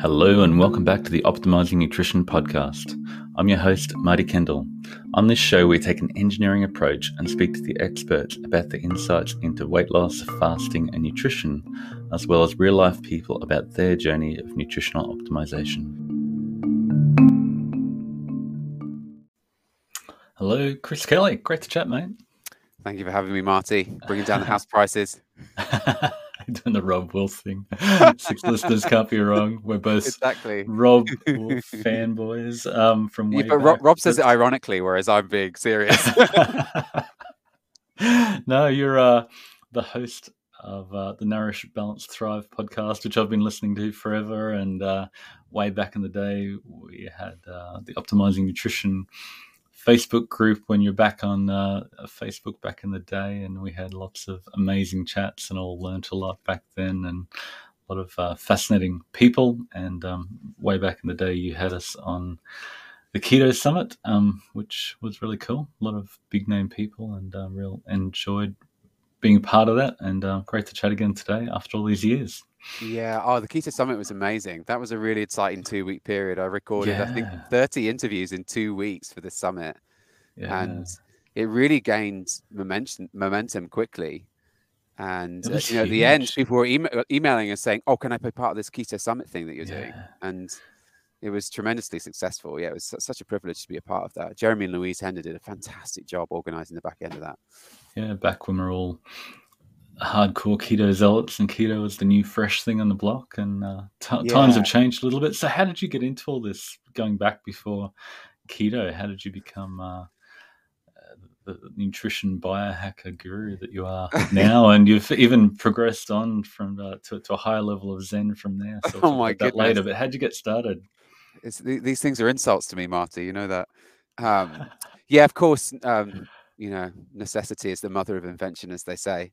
Hello, and welcome back to the Optimizing Nutrition podcast. I'm your host, Marty Kendall. On this show, we take an engineering approach and speak to the experts about the insights into weight loss, fasting, and nutrition, as well as real life people about their journey of nutritional optimization. Hello, Chris Kelly. Great to chat, mate. Thank you for having me, Marty. Bringing down the house prices. doing the Robb Wolf thing. Six listeners can't be wrong. We're both exactly Robb Wolf fanboys um, from way yeah, but back. Robb says it ironically, whereas I'm being serious. no, you're uh, the host of uh, the Nourish Balance Thrive podcast, which I've been listening to forever. And uh, way back in the day, we had uh, the Optimizing Nutrition Facebook group when you're back on uh, Facebook back in the day, and we had lots of amazing chats, and all learnt a lot back then, and a lot of uh, fascinating people. And um, way back in the day, you had us on the Keto Summit, um, which was really cool. A lot of big name people, and uh, real enjoyed being a part of that. And uh, great to chat again today after all these years. Yeah. Oh, the Keto Summit was amazing. That was a really exciting two week period. I recorded, yeah. I think, 30 interviews in two weeks for the summit. Yeah. And it really gained momentum, momentum quickly. And uh, you know, at the end, people were email- emailing us saying, "Oh, can I be part of this Keto Summit thing that you're yeah. doing?" And it was tremendously successful. Yeah, it was such a privilege to be a part of that. Jeremy and Louise Hendon did a fantastic job organizing the back end of that. Yeah, back when we are all hardcore keto zealots and keto was the new fresh thing on the block and uh, t- yeah. times have changed a little bit. So how did you get into all this going back before keto? How did you become uh, the nutrition biohacker guru that you are now? And you've even progressed on from uh, to, to, a higher level of zen from there so oh my god later. but how'd you get started? It's, these things are insults to me marty you know that. Um, yeah of course um, you know necessity is the mother of invention as they say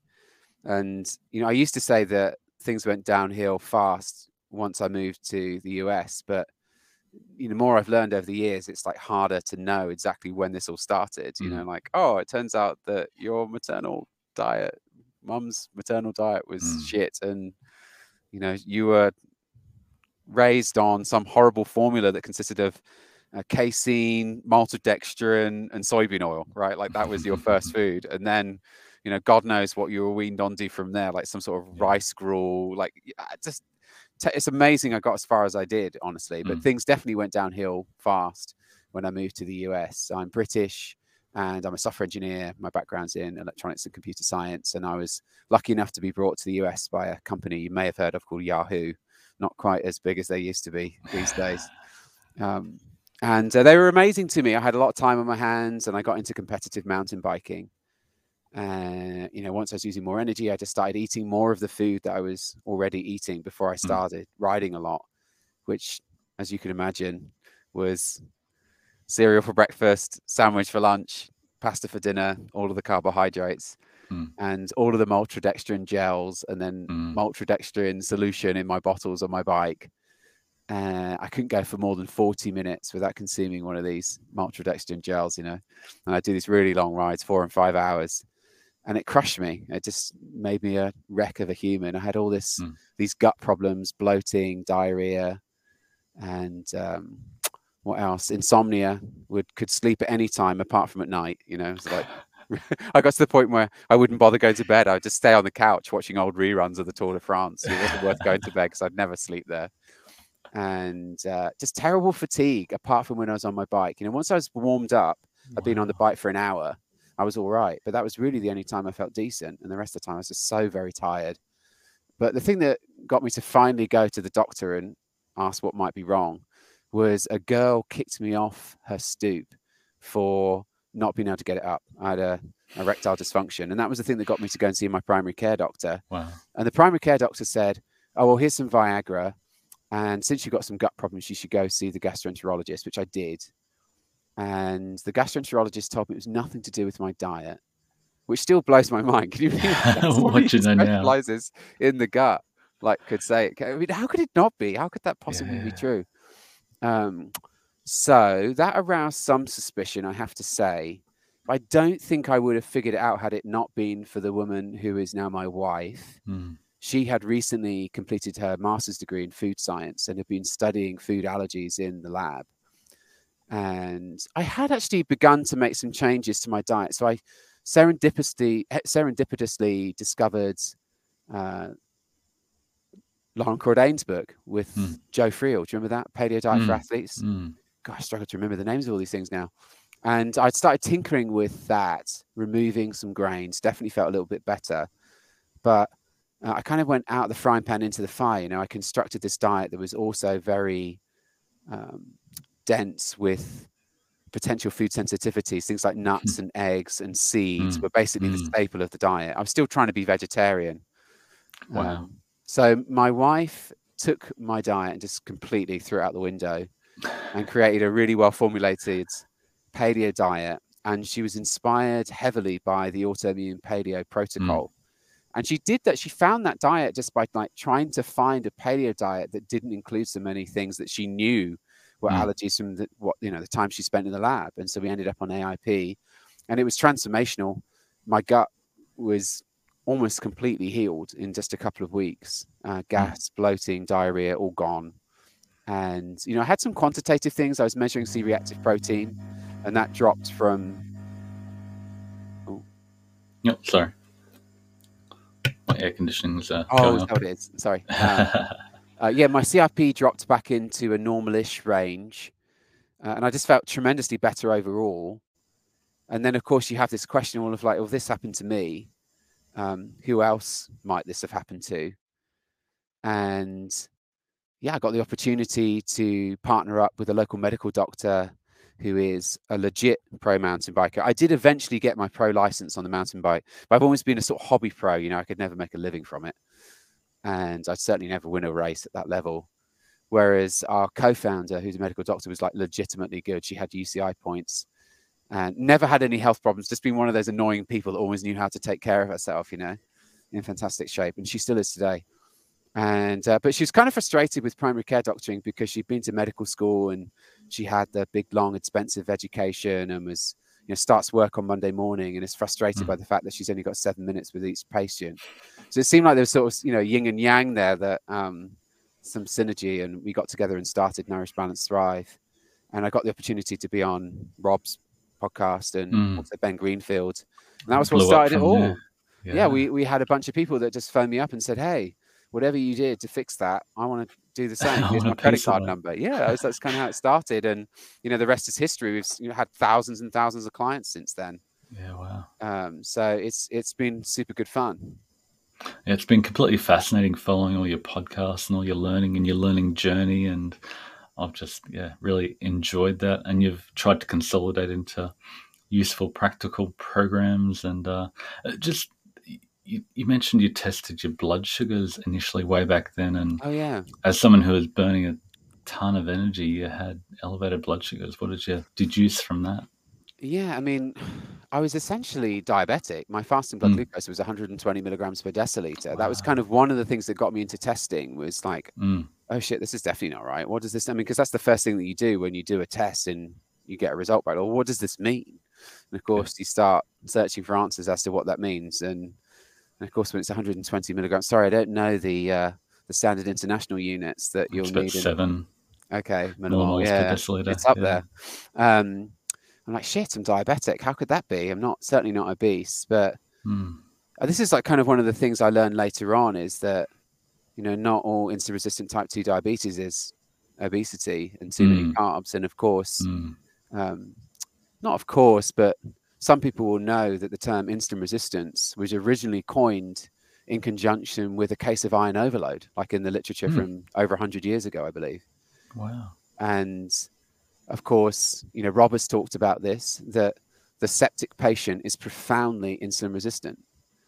and you know, I used to say that things went downhill fast once I moved to the US, but you know, more I've learned over the years, it's like harder to know exactly when this all started. You mm. know, like, oh, it turns out that your maternal diet, mum's maternal diet was mm. shit, and you know, you were raised on some horrible formula that consisted of uh, casein, maltodextrin, and soybean oil, right? Like that was your first food, and then you know, God knows what you were weaned on. onto from there, like some sort of yeah. rice gruel. Like, just t- it's amazing I got as far as I did, honestly. But mm. things definitely went downhill fast when I moved to the US. I'm British and I'm a software engineer. My background's in electronics and computer science. And I was lucky enough to be brought to the US by a company you may have heard of called Yahoo, not quite as big as they used to be these days. Um, and uh, they were amazing to me. I had a lot of time on my hands and I got into competitive mountain biking. Uh, you know, once I was using more energy, I just started eating more of the food that I was already eating before I mm. started mm. riding a lot, which, as you can imagine, was cereal for breakfast, sandwich for lunch, pasta for dinner, all of the carbohydrates, mm. and all of the maltodextrin gels, and then mm. maltodextrin solution in my bottles on my bike. Uh, I couldn't go for more than 40 minutes without consuming one of these maltodextrin gels, you know. And I do these really long rides, four and five hours and it crushed me. It just made me a wreck of a human. I had all this mm. these gut problems, bloating, diarrhea, and um, what else? Insomnia. Would could sleep at any time apart from at night. You know, it's like. I got to the point where I wouldn't bother going to bed. I would just stay on the couch watching old reruns of the Tour de France. It wasn't worth going to bed because I'd never sleep there. And uh, just terrible fatigue, apart from when I was on my bike. You know, once I was warmed up, wow. I'd been on the bike for an hour I was all right. But that was really the only time I felt decent. And the rest of the time I was just so very tired. But the thing that got me to finally go to the doctor and ask what might be wrong was a girl kicked me off her stoop for not being able to get it up. I had a erectile dysfunction. And that was the thing that got me to go and see my primary care doctor. Wow. And the primary care doctor said, Oh, well, here's some Viagra. And since you've got some gut problems, you should go see the gastroenterologist, which I did. And the gastroenterologist told me it was nothing to do with my diet, which still blows my mind. Can you you know specializes now? in the gut? Like could say, I mean, how could it not be? How could that possibly yeah. be true? Um, so that aroused some suspicion, I have to say. I don't think I would have figured it out had it not been for the woman who is now my wife. Mm. She had recently completed her master's degree in food science and had been studying food allergies in the lab. And I had actually begun to make some changes to my diet. So I serendipitously, serendipitously discovered uh, Loren Cordain's book with Mm. Joe Friel. Do you remember that? Paleo Diet for Mm. Athletes. Mm. God, I struggle to remember the names of all these things now. And I'd started tinkering with that, removing some grains. Definitely felt a little bit better, but uh, I kind of went out of the frying pan into the fire. You know, I constructed this diet that was also very um, dense with potential food sensitivities. Things like nuts and eggs and seeds Mm. were basically the Mm. staple of the diet. I'm still trying to be vegetarian. Wow. Um, so my wife took my diet and just completely threw it out the window and created a really well formulated paleo diet. And she was inspired heavily by the autoimmune paleo protocol. And she did that. She found that diet just by like trying to find a paleo diet that didn't include so many things that she knew were Mm. allergies from the, what you know the time she spent in the lab. And so we ended up on AIP, and it was transformational. My gut was almost completely healed in just a couple of weeks. Uh, gas, bloating, diarrhea, all gone. And you know, I had some quantitative things. I was measuring C-reactive protein, and that dropped from Yep. Sorry. My air conditioning's uh, oh, is up. that what it is? Sorry. Um, uh, yeah, my CRP dropped back into a normalish range, uh, and I just felt tremendously better overall. And then, of course, you have this question all of like, "Well, this happened to me. Um, who else might this have happened to?" And yeah, I got the opportunity to partner up with a local medical doctor who is a legit pro mountain biker. I did eventually get my pro license on the mountain bike, but I've always been a sort of hobby pro. You know, I could never make a living from it and I'd certainly never win a race at that level. Whereas our co-founder, who's a medical doctor, was like legitimately good. She had UCI points and never had any health problems. Just been one of those annoying people that always knew how to take care of herself. You know, in fantastic shape, and she still is today. And uh, but she was kind of frustrated with primary care doctoring because she'd been to medical school and she had the big, long, expensive education and was you know starts work on Monday morning and is frustrated Mm. by the fact that she's only got seven minutes with each patient. So it seemed like there was sort of you know yin and yang there that um, some synergy, and we got together and started Nourish Balance Thrive. And I got the opportunity to be on Robb's podcast and Mm. also Ben Greenfield, and that was what Blew started it all. there. Yeah, we we had a bunch of people that just phoned me up and said, "Hey, whatever you did to fix that, I want to do the same. Here's my credit card number." Yeah, that's, that's kind of how it started, and you know the rest is history. We've you know, had thousands and thousands of clients since then. Yeah. Wow. Um, so it's it's been super good fun. Yeah, it's been completely fascinating following all your podcasts and all your learning and your learning journey, and I've just yeah really enjoyed that. And you've tried to consolidate into useful, practical programs, and uh, just you, you mentioned you tested your blood sugars initially way back then, and Oh yeah, as someone who was burning a ton of energy, you had elevated blood sugars. What did you deduce from that? yeah. I mean, I was essentially diabetic. My fasting blood Mm. glucose was 120 milligrams per deciliter. That was kind of one of the things that got me into testing. Was like, Mm, oh shit, this is definitely not right. What does this? I mean, because that's the first thing that you do when you do a test and you get a result back. Well, what does this mean? And of course, you start searching for answers as to what that means. And, and of course, when it's 120 milligrams, sorry, I don't know the uh, the standard international units that you'll it's need. in- seven okay, millimole, millimoles yeah, per deciliter. it's up yeah. there. Um, I'm like, shit, I'm diabetic. How could that be? I'm not certainly not obese, but Mm, this is like kind of one of the things I learned later on is that you know not all insulin resistant type 2 diabetes is obesity and too many Mm. carbs and of course mm, um, not of course but some people will know that the term insulin resistance was originally coined in conjunction with a case of iron overload like in the literature Mm. from over 100 years ago i believe wow. and of course, you know, Robb has talked about this that the septic patient is profoundly insulin resistant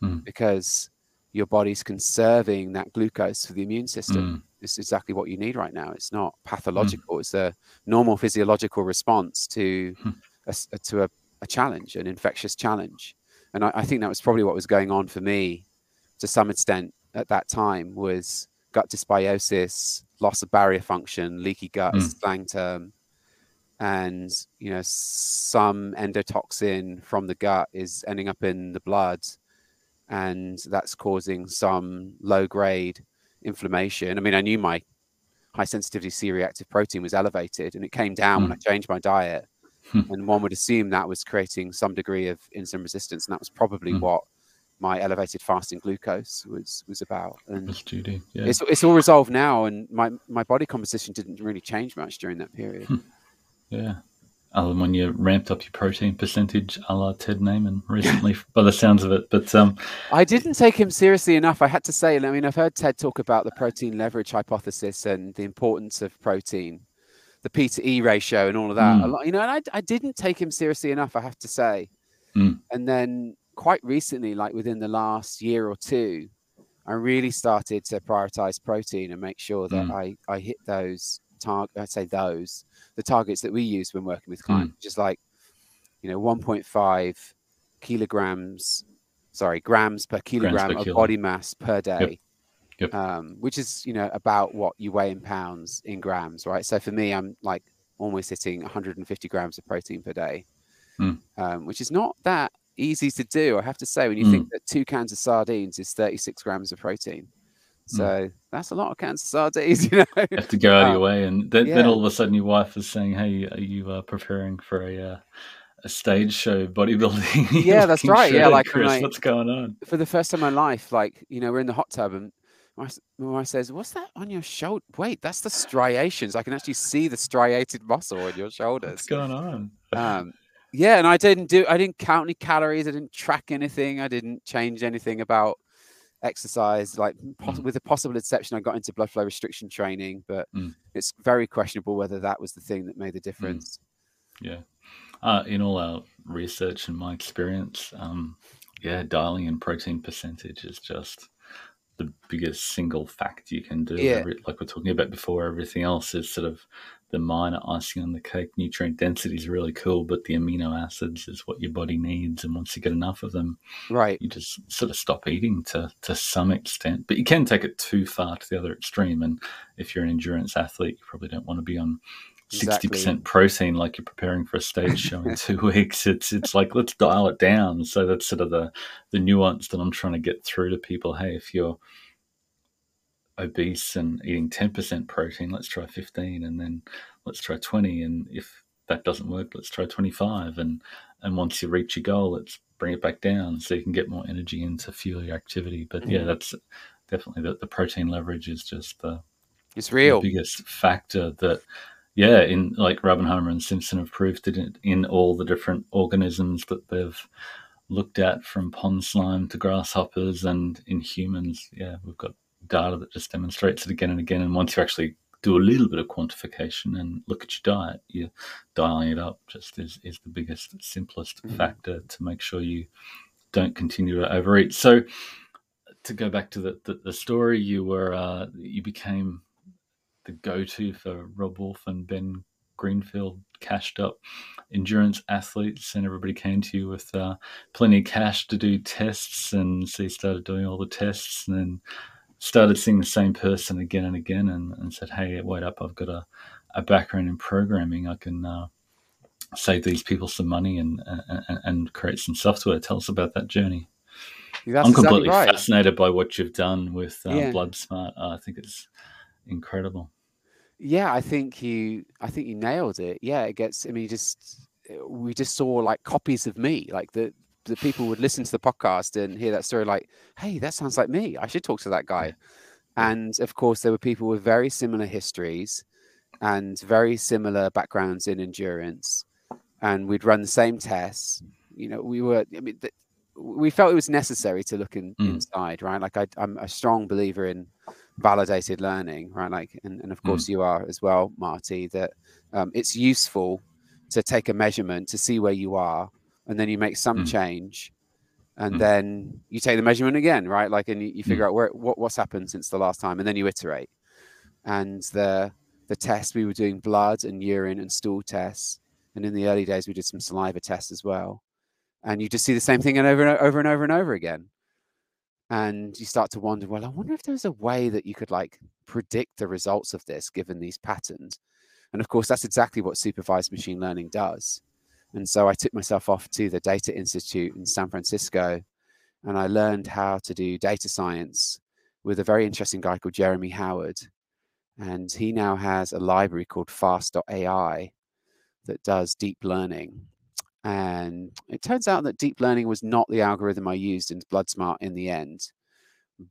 Hmm. because your body's conserving that glucose for the immune system. Mm, It's exactly what you need right now. It's not pathological, it's a normal physiological response to Hmm. a, to a, a challenge, an infectious challenge. And I, I think that was probably what was going on for me to some extent at that time was gut dysbiosis, loss of barrier function, leaky gut a slang term. and you know some endotoxin from the gut is ending up in the blood and that's causing some low grade inflammation i mean i knew my high sensitivity c-reactive protein was elevated and it came down mm. when i changed my diet. And one would assume that was creating some degree of insulin resistance and that was probably mm. what my elevated fasting glucose was was about and yeah. it's, it's all resolved now and my my body composition didn't really change much during that period hmm. Yeah. Other than when you ramped up your protein percentage a la Ted Naiman recently, by the sounds of it. But um, I didn't take him seriously enough. I had to say, I mean, I've heard Ted talk about the protein leverage hypothesis and the importance of protein, the P to E ratio, and all of that. Mm. Lot, you know, and I, I didn't take him seriously enough, I have to say. Mm. And then quite recently, like within the last year or two, I really started to prioritize protein and make sure that mm. I, I hit those target. I'd say those the targets that we use when working with clients, mm. which is like, you know, 1.5 kilograms, sorry, grams per kilogram per of kilo. body mass per day. Yep. Yep. Um, which is, you know, about what you weigh in pounds in grams, right? So for me, I'm like almost hitting 150 grams of protein per day, mm. um, which is not that easy to do. I have to say, when you mm. think that two cans of sardines is 36 grams of protein. Hmm. So that's a lot of cancer sardines, you know. You have to go out um, of your way, and then, yeah. then, all of a sudden your wife is saying, "Hey, are you uh, preparing for a uh, a stage show bodybuilding?" yeah, that's right. Yeah, like, Chris, like, what's going on? For the first time in my life, like you know, we're in the hot tub, and my, my wife says, "What's that on your shoulder?" Wait, that's the striations. I can actually see the striated muscle on your shoulders. What's going on? Um, yeah, and I didn't do. I didn't count any calories. I didn't track anything. I didn't change anything about exercise, like mm. with a possible exception, I got into blood flow restriction training, but mm. it's very questionable whether that was the thing that made the mm. difference. Mm. Yeah. Uh, in all our research and my experience, um, yeah, dialing in protein percentage is just the biggest single fact you can do. Yeah. like we're talking about before, everything else is sort of the minor icing on the cake. Nutrient density is really cool, but the amino acids is what your body needs. And once you get enough of them, right, you just sort of stop eating to to some extent. But you can take it too far to the other extreme. And if you're an endurance athlete, you probably don't want to be on sixty percent protein like you're preparing for a stage show in two weeks. It's it's like let's dial it down. So that's sort of the the nuance that I'm trying to get through to people. Hey, if you're obese and eating 10% protein, let's try 15 and then let's try 20. And if that doesn't work, let's try 25. And, and once you reach your goal, let's bring it back down so you can get more energy into fuel your activity. But yeah, mm-hmm. that's definitely the, the protein leverage is just the, it's real the biggest factor that, yeah, in like Raubenheimer and Simpson have proved it in, in all the different organisms that they've looked at from pond slime to grasshoppers and in humans. Yeah, we've got data that just demonstrates it again and again. And once you actually do a little bit of quantification and look at your diet, you're dialing it up just is, is the biggest, simplest mm-hmm. factor to make sure you don't continue to overeat. So to go back to the, the, the story, you were uh, you became the go-to for Robb Wolf and Ben Greenfield cashed up endurance athletes, and everybody came to you with uh, plenty of cash to do tests, and so you started doing all the tests, and then started seeing the same person again and again and, and said, hey, wait up, I've got a, a background in programming. I can uh, save these people some money and, and, and create some software. Tell us about that journey. That's I'm completely exactly right. fascinated by what you've done with uh, yeah. BloodSmart. Uh, I think it's incredible. Yeah, I think you. I think you nailed it. Yeah, it gets. I mean, just we just saw like copies of me, like the the people would listen to the podcast and hear that story like hey that sounds like me i should talk to that guy and of course there were people with very similar histories and very similar backgrounds in endurance and we'd run the same tests you know we were i mean th- we felt it was necessary to look in, mm. inside right like I, i'm a strong believer in validated learning right like and, and of mm. course mm. you are as well marty that um, it's useful to take a measurement to see where you are and then you make some mm. change and mm. then you take the measurement again right like and you, you figure mm. out where what, what's happened since the last time and then you iterate and the the test we were doing blood and urine and stool tests and in the early days we did some saliva tests as well and you just see the same thing and over and over and over and over again and you start to wonder well i wonder if there's a way that you could like predict the results of this given these patterns And of course, that's exactly what supervised machine learning does. And so I took myself off to the Data Institute in San Francisco and I learned how to do data science with a very interesting guy called Jeremy Howard. And he now has a library called fast.ai that does deep learning. And it turns out that deep learning was not the algorithm I used in BloodSmart in the end,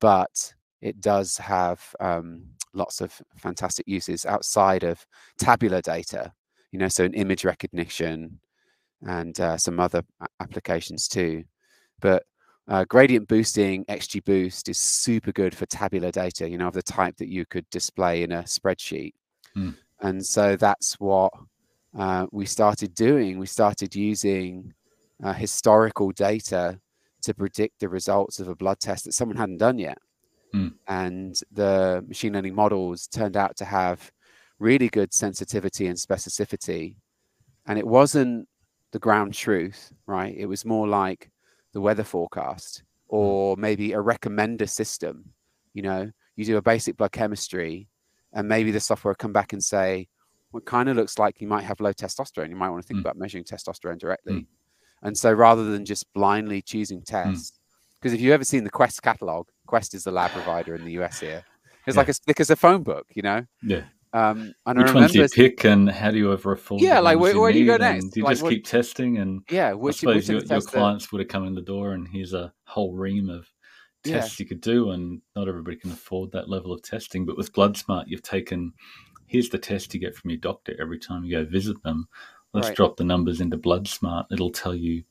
but it does have um, lots of fantastic uses outside of tabular data, you know, so an image recognition and uh, some other applications too. But uh, gradient boosting, XGBoost is super good for tabular data, you know, of the type that you could display in a spreadsheet. Mm. And so that's what uh, we started doing. We started using uh, historical data to predict the results of a blood test that someone hadn't done yet. Mm. And the machine learning models turned out to have really good sensitivity and specificity. And it wasn't the ground truth, right? It was more like the weather forecast hmm. or maybe a recommender system. You know, you do a basic blood chemistry and maybe the software come back and say, well, it kind of looks like you might have low testosterone. You might want to think mm. about measuring testosterone directly. Mm. And so rather than just blindly choosing hmm. tests, because mm. if you've ever seen the Quest catalog, Quest is the lab provider in the US here. It's yeah. like a, like it's a phone book, you know? Yeah. Um, and which ones do you pick, and how do you ever afford? Yeah, like where, where do you go next? Do you like, just what, keep testing? And yeah, which, I suppose your, your clients would have come in the door, and here's a whole ream of tests yeah. you could do, and not everybody can afford that level of testing. But with BloodSmart, you've taken here's the test you get from your doctor every time you go visit them. Let's right. drop the numbers into BloodSmart. It'll tell you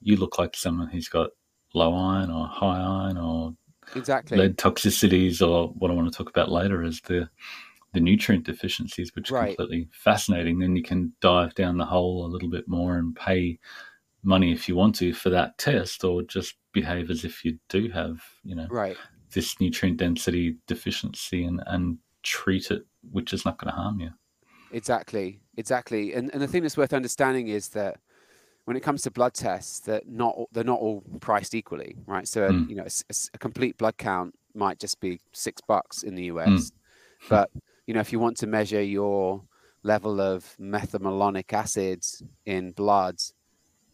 you look like someone who's got low iron or high iron or exactly lead toxicities or what I want to talk about later is the the nutrient deficiencies, which right. completely fascinating. Then you can dive down the hole a little bit more and pay money if you want to for that test, or just behave as if you do have, you know, right. this nutrient density deficiency and, and treat it, which is not going to harm you. Exactly, exactly. And and the thing that's worth understanding is that when it comes to blood tests, that not they're not all priced equally, right? So mm. you know, a, a, complete blood count might just be six bucks in the US, mm. but you know, if you want to measure your level of methylmalonic acids in blood,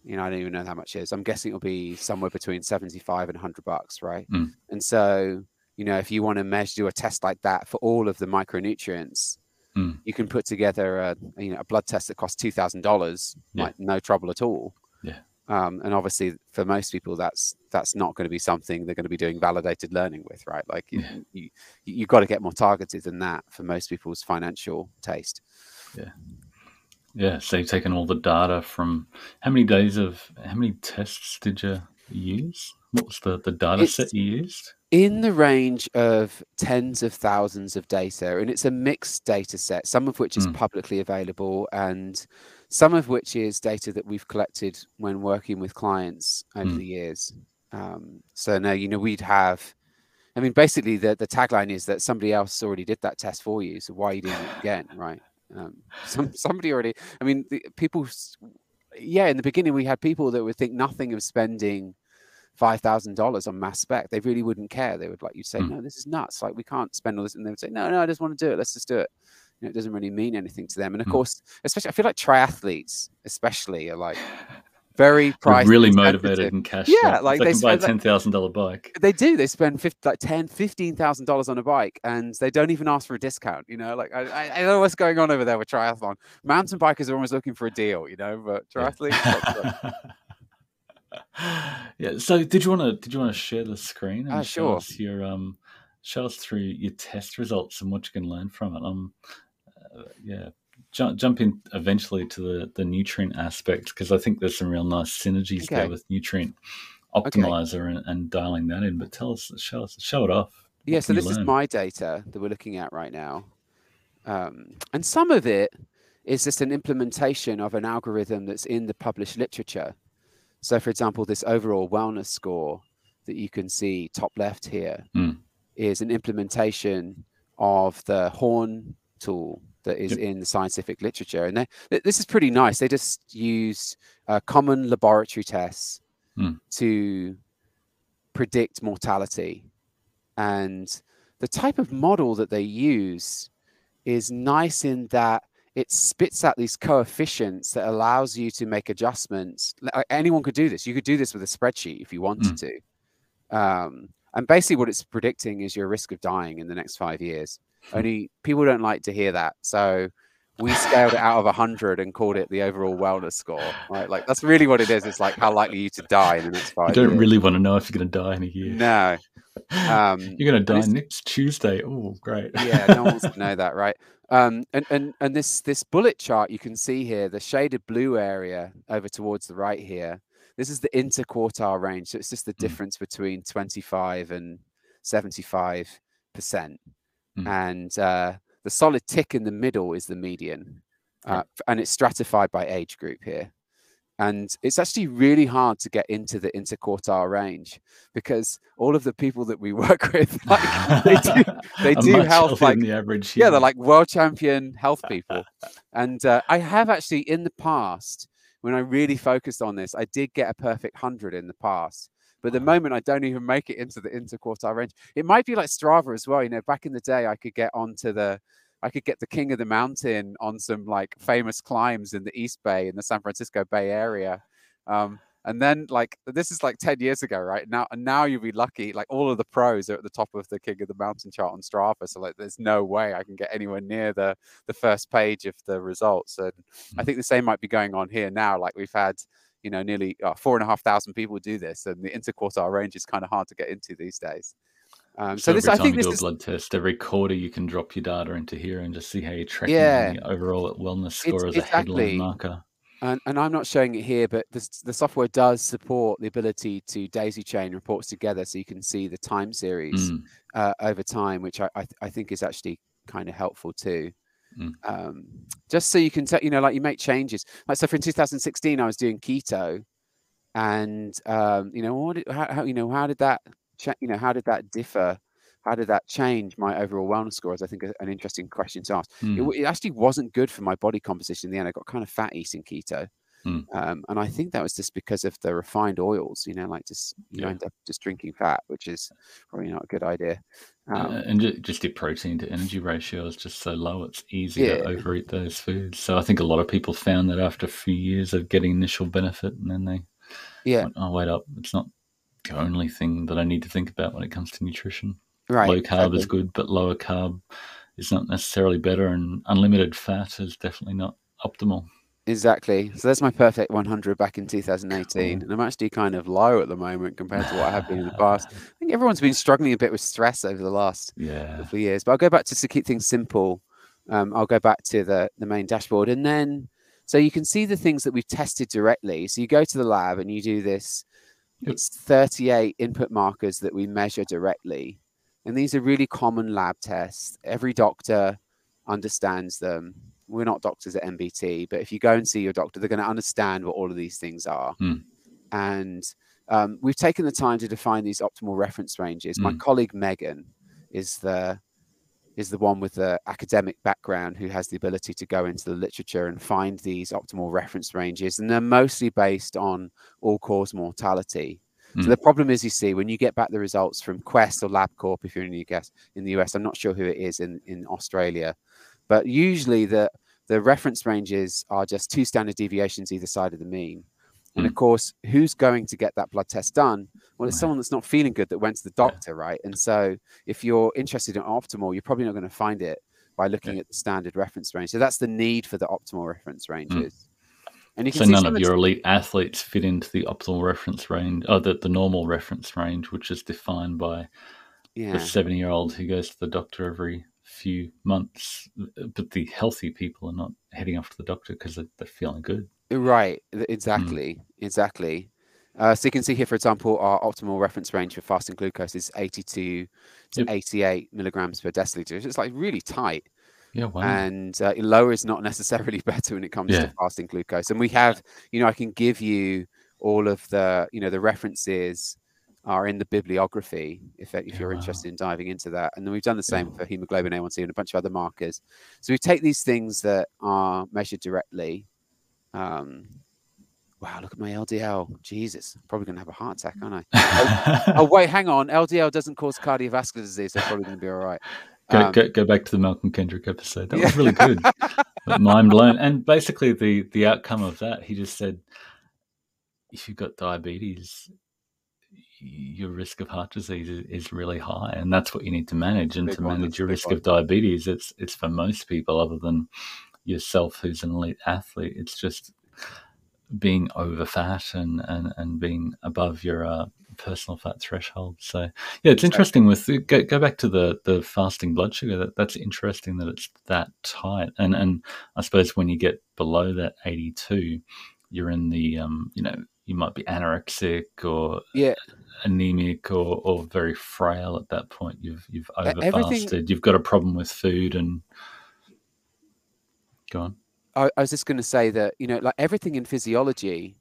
you know, I don't even know how much it is. I'm guessing it'll be somewhere between 75 and 100 bucks, right? Mm. And so, you know, if you want to measure, do a test like that for all of the micronutrients, mm. you can put together a, you know, a blood test that costs $2,000, like no trouble at all. Yeah. Um, and obviously, for most people, that's that's not going to be something they're going to be doing validated learning with, right? Like yeah. you, you you've got to get more targeted than that for most people's financial taste. Yeah, yeah. So you've taken all the data from how many days of how many tests did you use? What was the the data it's, set you used? In the range of tens of thousands of data, and it's a mixed data set, some of which is mm. publicly available and some of which is data that we've collected when working with clients over mm. the years. Um, so now, you know, we'd have, I mean, basically the, the tagline is that somebody else already did that test for you. So why are you doing it again? Right. Um, some, somebody already, I mean, the, people, yeah, in the beginning we had people that would think nothing of spending five thousand dollars on mass spec, they really wouldn't care. They would like you say, mm. "No, this is nuts. Like we can't spend all this," and they would say, "No, no, I just want to do it. Let's just do it." You know, it doesn't really mean anything to them. And of mm. course, especially I feel like triathletes, especially, are like very price really motivated and cash. Yeah, like they, they can buy a ten thousand dollar bike. They do. They spend 50, like ten, fifteen thousand dollars on a bike, and they don't even ask for a discount. You know, like I, I, I, know what's going on over there with triathlon. Mountain bikers are always looking for a deal. You know, but triathletes. Yeah. yeah. So did you want to did you want to share the screen and uh, show sure. us your um show us through your test results and what you can learn from it? Um, uh, yeah. Jump, jump in eventually to the, the nutrient aspect because I think there's some real nice synergies okay. there with nutrient optimizer okay. and, and, dialing that in. But tell us, show us, show it off. Yeah, so this learn? is my data that we're looking at right now, um, and some of it is just an implementation of an algorithm that's in the published literature. So, for example, this overall wellness score that you can see top left here mm. is an implementation of the Horn tool that is yep. in the scientific literature. And this is pretty nice. They just use uh, common laboratory tests mm. to predict mortality. And the type of model that they use is nice in that it spits out these coefficients that allows you to make adjustments. Anyone could do this. You could do this with a spreadsheet if you wanted mm. to. Um, and basically, what it's predicting is your risk of dying in the next five years. Hmm. Only people don't like to hear that. So we scaled it out of 100 and called it the overall wellness score right? Like that's really what it is. It's like how likely you to die in the next five you don't years. really want to know if you're going to die in a year. No. Um, you're going to die next tuesday. Oh great. Yeah no one wants to know that right? Um, and and and this this bullet chart you can see here the shaded blue area over towards the right here this is the interquartile range. So it's just the mm. difference between 25 and 75 percent. Mm. and uh, the solid tick in the middle is the median, uh, and it's stratified by age group here. And it's actually really hard to get into the interquartile range because all of the people that we work with, like they do, they do health like the average. Yeah, they're like world champion health people. and uh, I have actually in the past, when I really focused on this, I did get a perfect hundred in the past. But the moment I don't even make it into the interquartile range, it might be like Strava as well. You know, back in the day, I could get onto the, I could get the king of the mountain on some like famous climbs in the East Bay in the San Francisco Bay Area. Um, and then like this is like 10 years ago, right? Now and now you'll be lucky. Like all of the pros are at the top of the King of the Mountain chart on Strava. So like there's no way I can get anywhere near the the first page of the results. And I hmm. think the same might be going on here now. Like we've had you know, nearly uh, four and a half thousand people do this, and the interquartile range is kind of hard to get into these days. Um, so, so this, I think, this do a is... blood test every quarter. You can drop your data into here and just see how you're tracking yeah. the overall wellness score it's, as exactly. a headline marker. And, and, I'm not showing it here, but the, the software does support the ability to daisy chain reports together, so you can see the time series mm. uh, over time, which I, I, I think is actually kind of helpful too. Mm. Um, just so you can tell, you know, like you make changes. Like so, for in 2016, I was doing keto, and um, you know, what, did, how, how, you know, how did that, cha- you know, how did that differ? How did that change my overall wellness scores? I think an interesting question to ask. Mm. It, it, actually wasn't good for my body composition in the end. I got kind of fat eating keto. Mm. Um, and I think that was just because of the refined oils, you know, like just you yeah. end up just drinking fat, which is probably not a good idea. Um, uh, and just the protein to energy ratio is just so low; it's easy yeah. to overeat those foods. So I think a lot of people found that after a few years of getting initial benefit, and then they, yeah, went, oh wait up, it's not the only thing that I need to think about when it comes to nutrition. Right, low carb is good, but lower carb is not necessarily better, and unlimited fat is definitely not optimal. Exactly. So that's my perfect 100 back in 2018. And I'm actually kind of low at the moment compared to what I have been in the past. I think everyone's been struggling a bit with stress over the last yeah. couple of years. But I'll go back to, to keep things simple. Um, I'll go back to the, the main dashboard. And then, so you can see the things that we've tested directly. So you go to the lab and you do this. It's 38 input markers that we measure directly. And these are really common lab tests. Every doctor understands them we're not doctors at NBT, but if you go and see your doctor, they're going to understand what all of these things are. Mm. And um, we've taken the time to define these optimal reference ranges. Mm. My hmm. colleague Megan is the is the one with the academic background who has the ability to go into the literature and find these optimal reference ranges, and they're mostly based on all cause mortality. Mm. So hmm. the problem is, you see, when you get back the results from Quest or LabCorp, if you're in the US, in the US, I'm not sure who it is in in Australia, but usually the the reference ranges are just two standard deviations either side of the mean. And of hmm. course, who's going to get that blood test done? Well, it's someone that's not feeling good that went to the doctor, right? And so, if you're interested in optimal, you're probably not going to find it by looking yeah. at the standard reference range. So that's the need for the optimal reference hmm. ranges. Mm. And you can so none of your elite athletes fit into the optimal reference range, or the, the normal reference range, which is defined by yeah. the 70 year old who goes to the doctor every few months, but the healthy people are not heading off to the doctor because they're, they're, feeling good. Right, exactly, mm. exactly. Uh, so you can see here, for example, our optimal reference range for fasting glucose is 82 to yep. 88 milligrams per deciliter. It's like really tight. Yeah, wow. And uh, lower is not necessarily better when it comes yeah. to fasting glucose. And we have, you know, I can give you all of the, you know, the references are in the bibliography if, if you're wow. interested in diving into that. And then we've done the same for hemoglobin A1C and a bunch of other markers. So we take these things that are measured directly. Um, wow, look at my LDL. Jesus, I'm probably going to have a heart attack, aren't I? oh, oh, wait, hang on. LDL doesn't cause cardiovascular disease, so I'm probably going to be all right. Go, Um, go, go back to the Malcolm Kendrick episode. That Yeah. was really good. Mind blown. And basically, the the outcome of that, he just said, if you've got diabetes, your risk of heart disease is, is really high, and that's what you need to manage. And Big to manage your risk one. of diabetes, it's it's for most people, other than yourself, who's an elite athlete. It's just being over fat and, and, and being above your uh, personal fat threshold. So yeah, it's interesting with go, go back to the the fasting blood sugar. That that's interesting that it's that tight. And and I suppose when you get below that eighty two, you're in the um you know you might be anorexic or Yeah. anemic or, or very frail at that point. You've you've E- over everything- fasted. You've got a problem with food and go on. I, I was just going to say that you know, like everything in physiology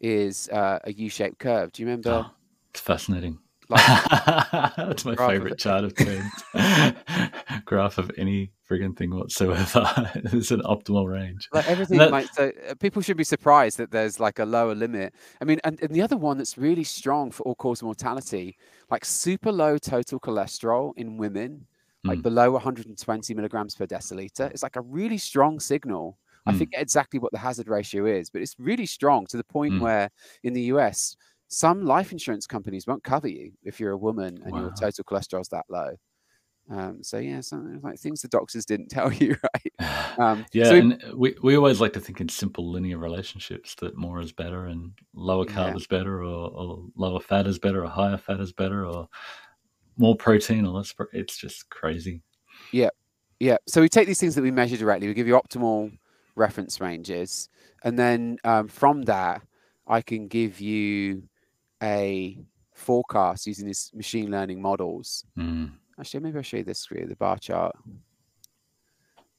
is uh, a U-shaped curve. Do you remember? Oh, it's fascinating. Like, That's my favorite chart of turns. Graph of any friggin' thing whatsoever. it's an optimal range. like everything that- like so uh, people should be surprised that there's like a lower limit i mean and, and the other one that's really strong for all cause mortality like super low total cholesterol in women like Mm. below 120 milligrams per deciliter it's like a really strong signal i Mm. forget exactly what the hazard ratio is but it's really strong to the point Mm. where in the us some life insurance companies won't cover you if you're a woman and your Wow. total cholesterol's that low um, so yeah something like things the doctors didn't tell you right um, Yeah, so we- and we, we always like to think in simple linear relationships that more is better and lower carb Yeah. is better or, or lower fat is better or higher fat is better or more protein or less. Pro- it's just crazy. Yeah, yeah. So we take these things that we measure directly, we give you optimal reference ranges. And then um, from that, I can give you a forecast using these machine learning models. Mm. Actually, maybe I'll show you this you, the bar chart.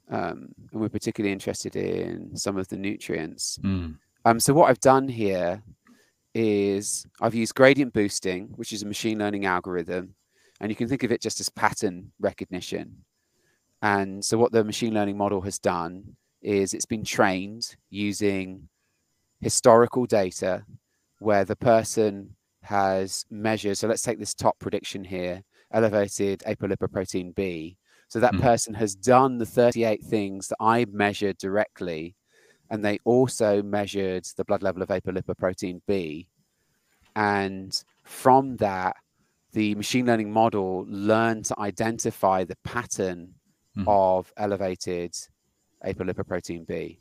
Um, and we're particularly interested in some of the nutrients. Mm. Um, so what I've done here is I've used gradient boosting, which is a machine learning algorithm, and you can think of it just as pattern recognition. And so what the machine learning model has done is it's been trained using historical data where the person has measured. So let's take this top prediction here, elevated apolipoprotein B. So that Mhm. person has done the 38 things that I measured directly and they also measured the blood level of apolipoprotein B. And from that, the machine learning model learned to identify the pattern Mhm. of elevated apolipoprotein B.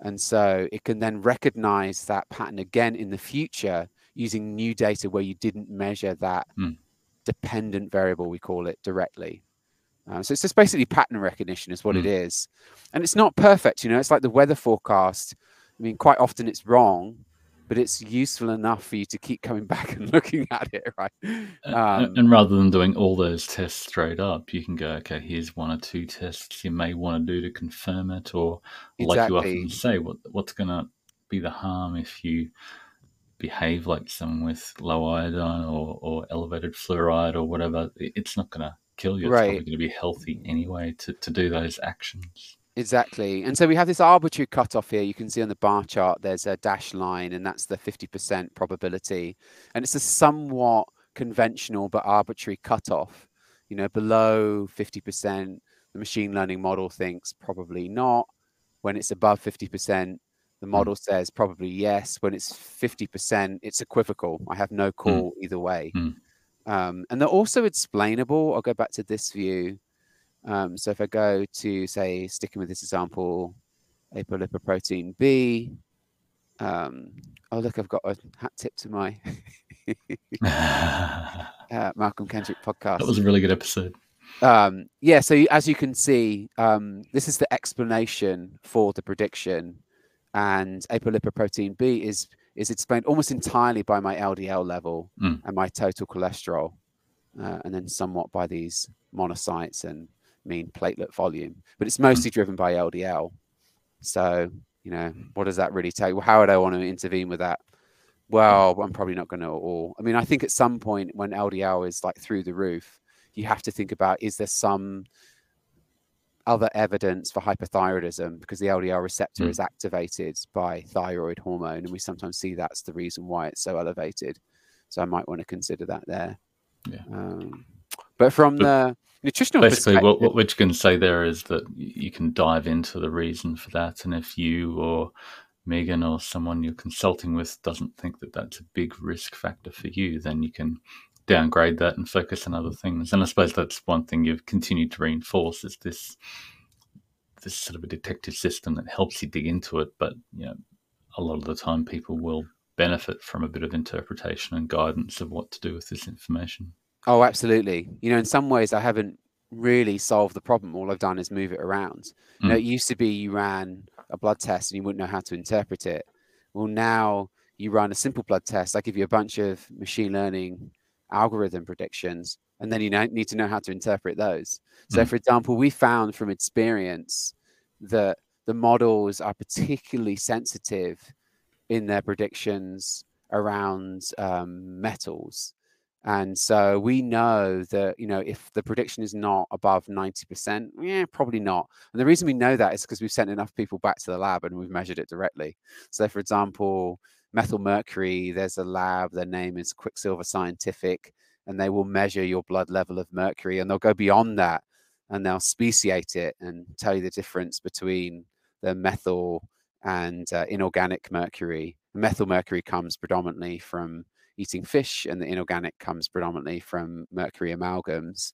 And so it can then recognize that pattern again in the future using new data where you didn't measure that Mm. dependent variable, we call it directly. Uh, so it's just basically pattern recognition, is what it Mm. is. And it's not perfect, you know, it's like the weather forecast. I mean, quite often it's wrong, but it's useful enough for you to keep coming back and looking at it, right? Um, and rather than doing all those tests straight up, you can go, okay, here's one or two tests you may want to do to confirm it, or like you often say, what what's going to be the harm if you behave like someone with low iodine or, or elevated fluoride or whatever? It's not going to kill you. It's Right. probably going to be healthy anyway to, to do those actions. Exactly. And so we have this arbitrary cutoff here. You can see on the bar chart, there's a dash line, and that's the 50% probability. And it's a somewhat conventional but arbitrary cutoff. You know, below 50%, the machine learning model thinks probably not. When it's above 50%, the model says probably yes. When it's 50%, it's equivocal. I have no call either way. Mm. Um, and they're also explainable. I'll go back to this view. Um, so if I go to say sticking with this example, apolipoprotein B. Um, oh look, I've got a hat tip to my uh, Malcolm Kendrick podcast. That was a really good episode. Um, yeah, so as you can see, um, this is the explanation for the prediction, and apolipoprotein B is is explained almost entirely by my LDL level Mm. and my total cholesterol, uh, and then somewhat by these monocytes and mean platelet volume. But it's mostly driven by LDL. So you know, what does that really take? Well, how would I want to intervene with that? Well, I'm probably not going to at all. I mean, I think at some point when LDL is like through the roof, you have to think about is there some other evidence for hypothyroidism because the LDL receptor Mm. is activated by thyroid hormone, and we sometimes see that's the reason why it's so elevated. So I might want to consider that there. Yeah. Um, but from But- the nutritional basically what, what, what you can say there is that you can dive into the reason for that and if you or megan or someone you're consulting with doesn't think that that's a big risk factor for you then you can downgrade that and focus on other things. And i suppose that's one thing you've continued to reinforce is this this sort of a detective system that helps you dig into it but you know a lot of the time people will benefit from a bit of interpretation and guidance of what to do with this information Oh, absolutely. You know, in some ways, I haven't really solved the problem. All I've done is move it around. Mm. You know, it used to be you ran a blood test and you wouldn't know how to interpret it. Well, now you run a simple blood test. I give you a bunch of machine learning algorithm predictions, and then you know, need to know how to interpret those. So, mm. for example, we found from experience that the models are particularly sensitive in their predictions around um, metals and so we know that, you know, if the prediction is not above 90%, yeah, probably not. And the reason we know that is because we've sent enough people back to the lab and we've measured it directly. So, for example, methyl mercury, there's a lab, their name is Quicksilver Scientific, and they will measure your blood level of mercury and they'll go beyond that and they'll speciate it and tell you the difference between the methyl and uh, inorganic mercury. Methyl mercury comes predominantly from eating fish, and the inorganic comes predominantly from mercury amalgams.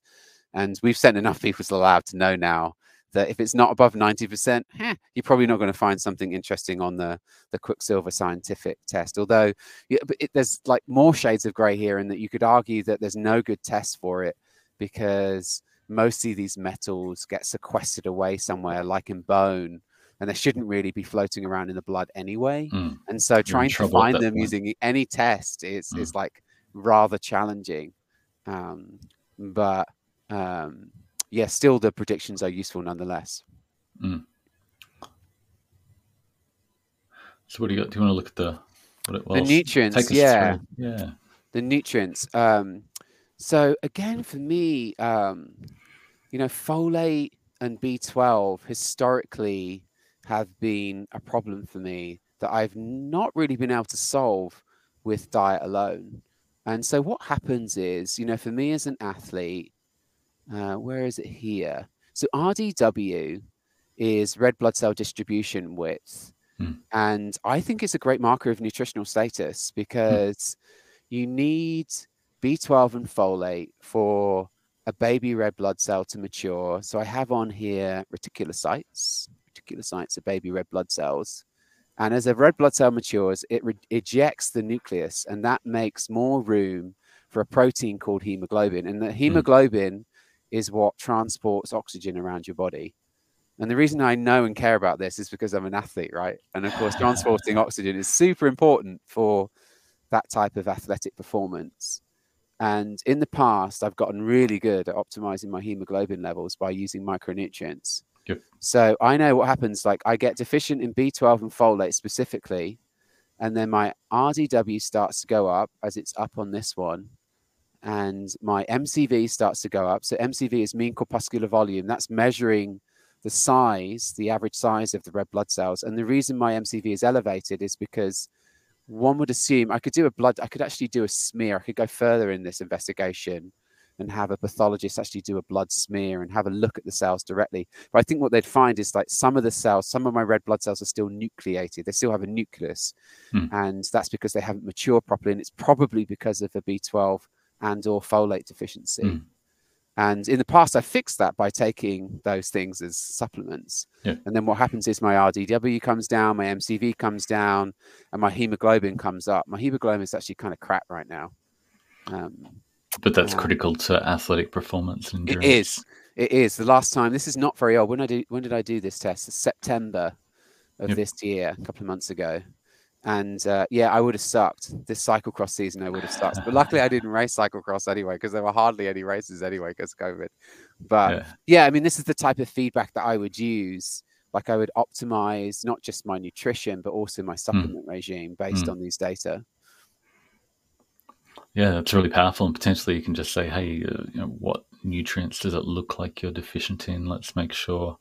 And we've sent enough people to the lab to know now that if it's not above 90%, eh, you're probably not going to find something interesting on the, the Quicksilver scientific test. Although yeah, it, there's like more shades of gray here, in that you could argue that there's no good test for it because mostly these metals get sequestered away somewhere, like in bone, and they shouldn't really be floating around in the blood anyway. Mm. And so trying to find them point. using any test is mm. is like rather challenging. Um, but um, yeah, still the predictions are useful nonetheless. Mm. So what do you got? Do you want to look at the what it was? The nutrients, yeah, through. yeah, the nutrients. Um, so again, for me, um, you know, folate and B12 historically have been a problem for me that I've not really been able to solve with diet alone. And so what happens is, you know, for me as an athlete, uh, where is it here? So RDW is red blood cell distribution width. Mm. And I think it's a great marker of nutritional status hmm. because mm. you need B12 and folate for a baby red blood cell to mature. So I have on here reticulocytes, reticulocytes are baby red blood cells. And as a red blood cell matures, it re- ejects the nucleus, and that makes more room for a protein called hemoglobin. And the hmm. hemoglobin mm. is what transports oxygen around your body. And the reason I know and care about this is because I'm an athlete, right? And of course, transporting oxygen is super important for that type of athletic performance. And in the past, I've gotten really good at optimizing my hemoglobin levels by using micronutrients. Yep. So I know what happens. Like I get deficient in B12 and folate specifically, and then my RDW starts to go up as it's up on this one, and my MCV starts to go up. So MCV is mean corpuscular volume. That's measuring the size, the average size of the red blood cells. And the reason my MCV is elevated is because one would assume I could do a blood, I could actually do a smear. I could go further in this investigation and have a pathologist actually do a blood smear and have a look at the cells directly. But I think what they'd find is like some of the cells, some of my red blood cells are still nucleated. They still have a nucleus. Mm. And that's because they haven't matured properly. And it's probably because of a B12 and or folate deficiency. Mm. And in the past, I fixed that by taking those things as supplements. Yeah. And then what happens is my RDW comes down, my MCV comes down, and my hemoglobin comes up. My hemoglobin is actually kind of crap right now. Um, but that's um, critical to athletic performance and endurance. It is. It is. The last time this is not very old. When I do when did I do this test? September of yep. this year, a couple of months ago. And uh, yeah, I would have sucked this cyclocross season. I would have sucked, but luckily I didn't race cyclocross anyway because there were hardly any races anyway because COVID. But yeah. yeah, I mean, this is the type of feedback that I would use. Like I would optimize not just my nutrition but also my hmm. supplement mm. regime based mm. on these data. Yeah, that's really powerful, and potentially you can just say, "Hey, uh, you know, what nutrients does it look like you're deficient in? Let's make sure."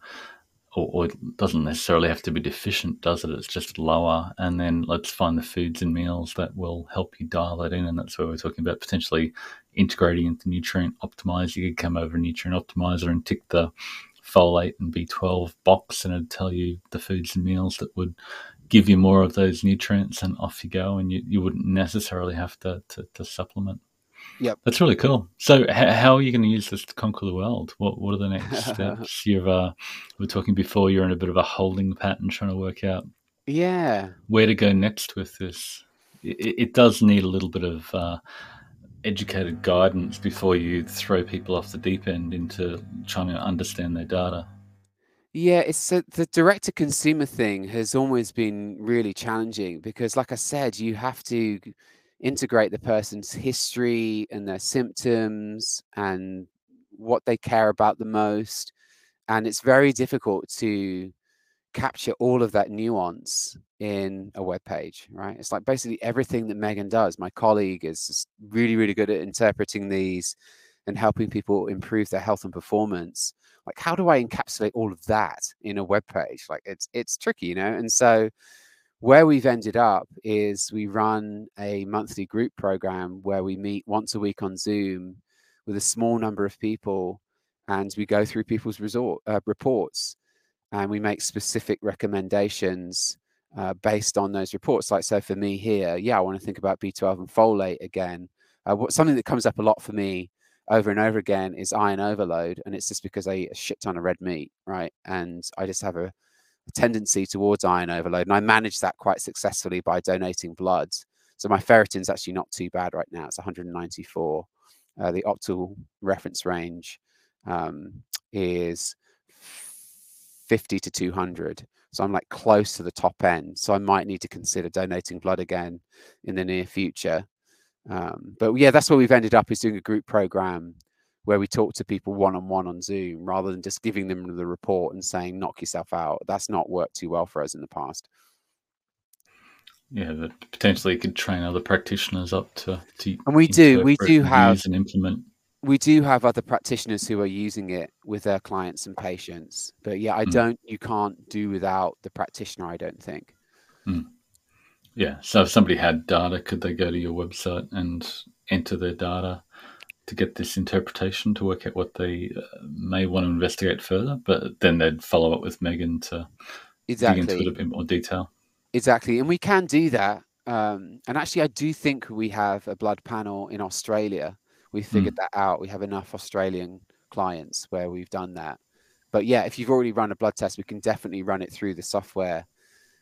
or, or, it doesn't necessarily have to be deficient, does it? It's just lower. And then let's find the foods and meals that will help you dial that in. And that's where we're talking about potentially integrating into nutrient optimizer. You could come over nutrient optimizer and tick the folate and B12 box, and it'd tell you the foods and meals that would give you more of those nutrients, and off you go. And you, you wouldn't necessarily have to, to, to supplement. Yep. That's really cool. So, h- how are you going to use this to conquer the world? What What are the next steps? You've uh, we were talking before. You're in a bit of a holding pattern, trying to work out yeah where to go next with this. It, it does need a little bit of uh, educated guidance before you throw people off the deep end into trying to understand their data. Yeah, it's the direct to consumer thing has always been really challenging because, like I said, you have to integrate the person's history and their symptoms and what they care about the most. And it's very difficult to capture all of that nuance in a web page, right? It's like basically everything that Megan does. My colleague is really, really good at interpreting these and helping people improve their health and performance. Like, how do I encapsulate all of that in a web page? Like, it's it's tricky, you know. And so, where we've ended up is we run a monthly group program where we meet once a week on Zoom with a small number of people, and we go through people's resort uh, reports and we make specific recommendations uh, based on those reports. Like, so for me here, yeah, I want to think about B12 and folate again. Uh, what, something that comes up a lot for me over and over again is iron overload. And it's just because I eat a shit ton of red meat, right? And I just have a, a tendency towards iron overload. And I manage that quite successfully by donating blood. So my ferritin's actually not too bad right now. It's 194. Uh, the optimal reference range um, is 50 to 200. So I'm like close to the top end. So I might need to consider donating blood again in the near future. Um, but yeah, that's where we've ended up is doing a group program where we talk to people one on one on Zoom rather than just giving them the report and saying, knock yourself out. That's not worked too well for us in the past. Yeah, that potentially could train other practitioners up to, to and we do, we do have and implement we do have other practitioners who are using it with their clients and patients but yeah i mm. don't you can't do without the practitioner i don't think mm. Yeah so if somebody had data could they go to your website and enter their data to get this interpretation to work out what they uh, may want to investigate further but then they'd follow up with megan to exactly. dig into it a bit more detail exactly and we can do that um, and actually i do think we have a blood panel in australia we figured mm. that out. We have enough Australian clients where we've done that. But yeah, if you've already run a blood test, we can definitely run it through the software.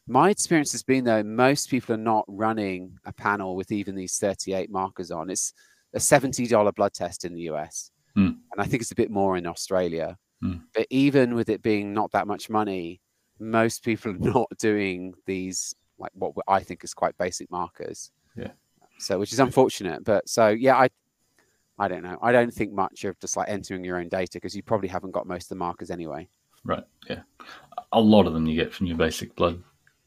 My experience has been though, most people are not running a panel with even these 38 markers on. It's a $70 blood test in the US. Mm. And I think it's a bit more in Australia. Mm. But even with it being not that much money, most people are not doing these like what I think is quite basic markers. Yeah. So which is unfortunate. But so yeah, I I don't know. I don't think much of just like entering your own data because you probably haven't got most of the markers anyway. Right. Yeah. A lot of them you get from your basic blood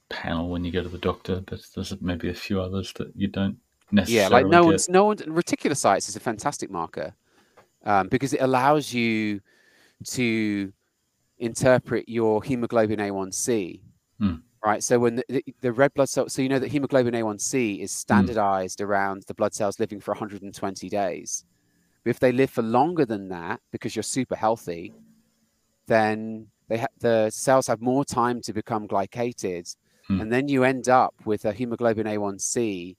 panel when you go to the doctor, but there's maybe a few others that you don't necessarily. Yeah, like no get. one's no one. Reticulocytes is a fantastic marker um, because it allows you to interpret your hemoglobin A1C. Hmm. Right. So when the, the, red blood cell, so you know that hemoglobin A1C is hmm. standardized around the blood cells living for 120 days. But if they live for longer than that, because you're super healthy, then they ha- the cells have more time to become glycated, hmm. and then you end up with a hemoglobin A1C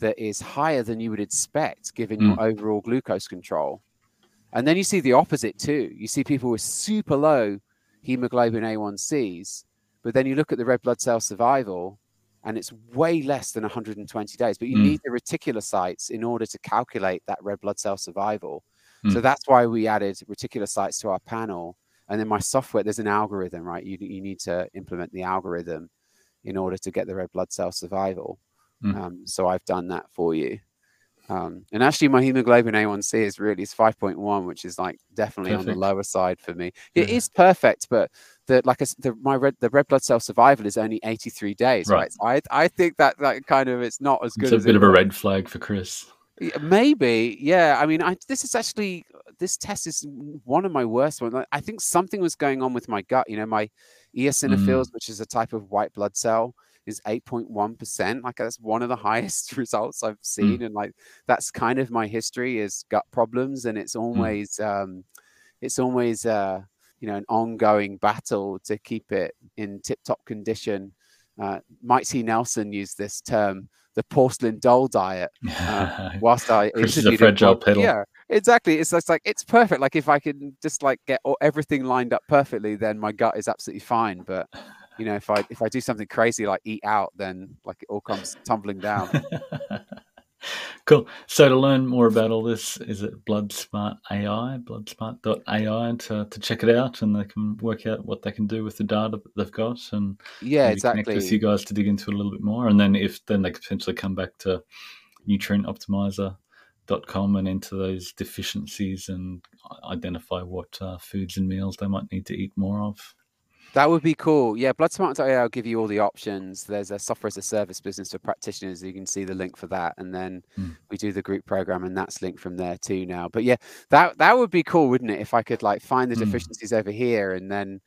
that is higher than you would expect given hmm. your overall glucose control. And then you see the opposite too. You see people with super low hemoglobin A1Cs, but then you look at the red blood cell survival, and it's way less than 120 days. But you mm. need the reticulocytes in order to calculate that red blood cell survival. Mm. So that's why we added reticulocytes to our panel. And then my software, there's an algorithm, right? You, you need to implement the algorithm in order to get the red blood cell survival. Mm. Um, so I've done that for you. Um, and actually, my hemoglobin A1C is really is 5.1, which is like definitely perfect. on the lower side for me. It yeah. is perfect, but the like I, the my red the red blood cell survival is only 83 days, right? right? I I think that that kind of it's not as good. It's a bit it of a red flag for Chris. Maybe, yeah. I mean, I this is actually this test is one of my worst ones. I think something was going on with my gut. You know, my eosinophils, mm. which is a type of white blood cell, is 8.1%. Like that's one of the highest results I've mm. seen. Mm. And like that's kind of my history is gut problems. And it's mm. always mm. um it's always uh you know an ongoing battle to keep it in tip top condition. Uh, C. Nelson used this term, the porcelain doll diet. Uh, whilst I Chris is a fragile pedal. Yeah, exactly. It's, like it's perfect. Like if I can just like get all, everything lined up perfectly, then my gut is absolutely fine. But you know, if I if I do something crazy like eat out, then like it all comes tumbling down. cool. So to learn more about all this, is it Bloodsmart AI, bloodsmart.ai to, to check it out and they can work out what they can do with the data that they've got and yeah, exactly. connect with you guys to dig into it a little bit more. And then if then they could potentially come back to nutrientoptimizer.com and enter those deficiencies and identify what uh, foods and meals they might need to eat more of. That would be cool. Yeah, Bloodsmart.ai will give you all the options. There's a software as a service business for practitioners. You can see the link for that, and then mm. we do the group program, and that's linked from there too now. But yeah, that that would be cool, wouldn't it? If I could like find the mm. deficiencies over here, and then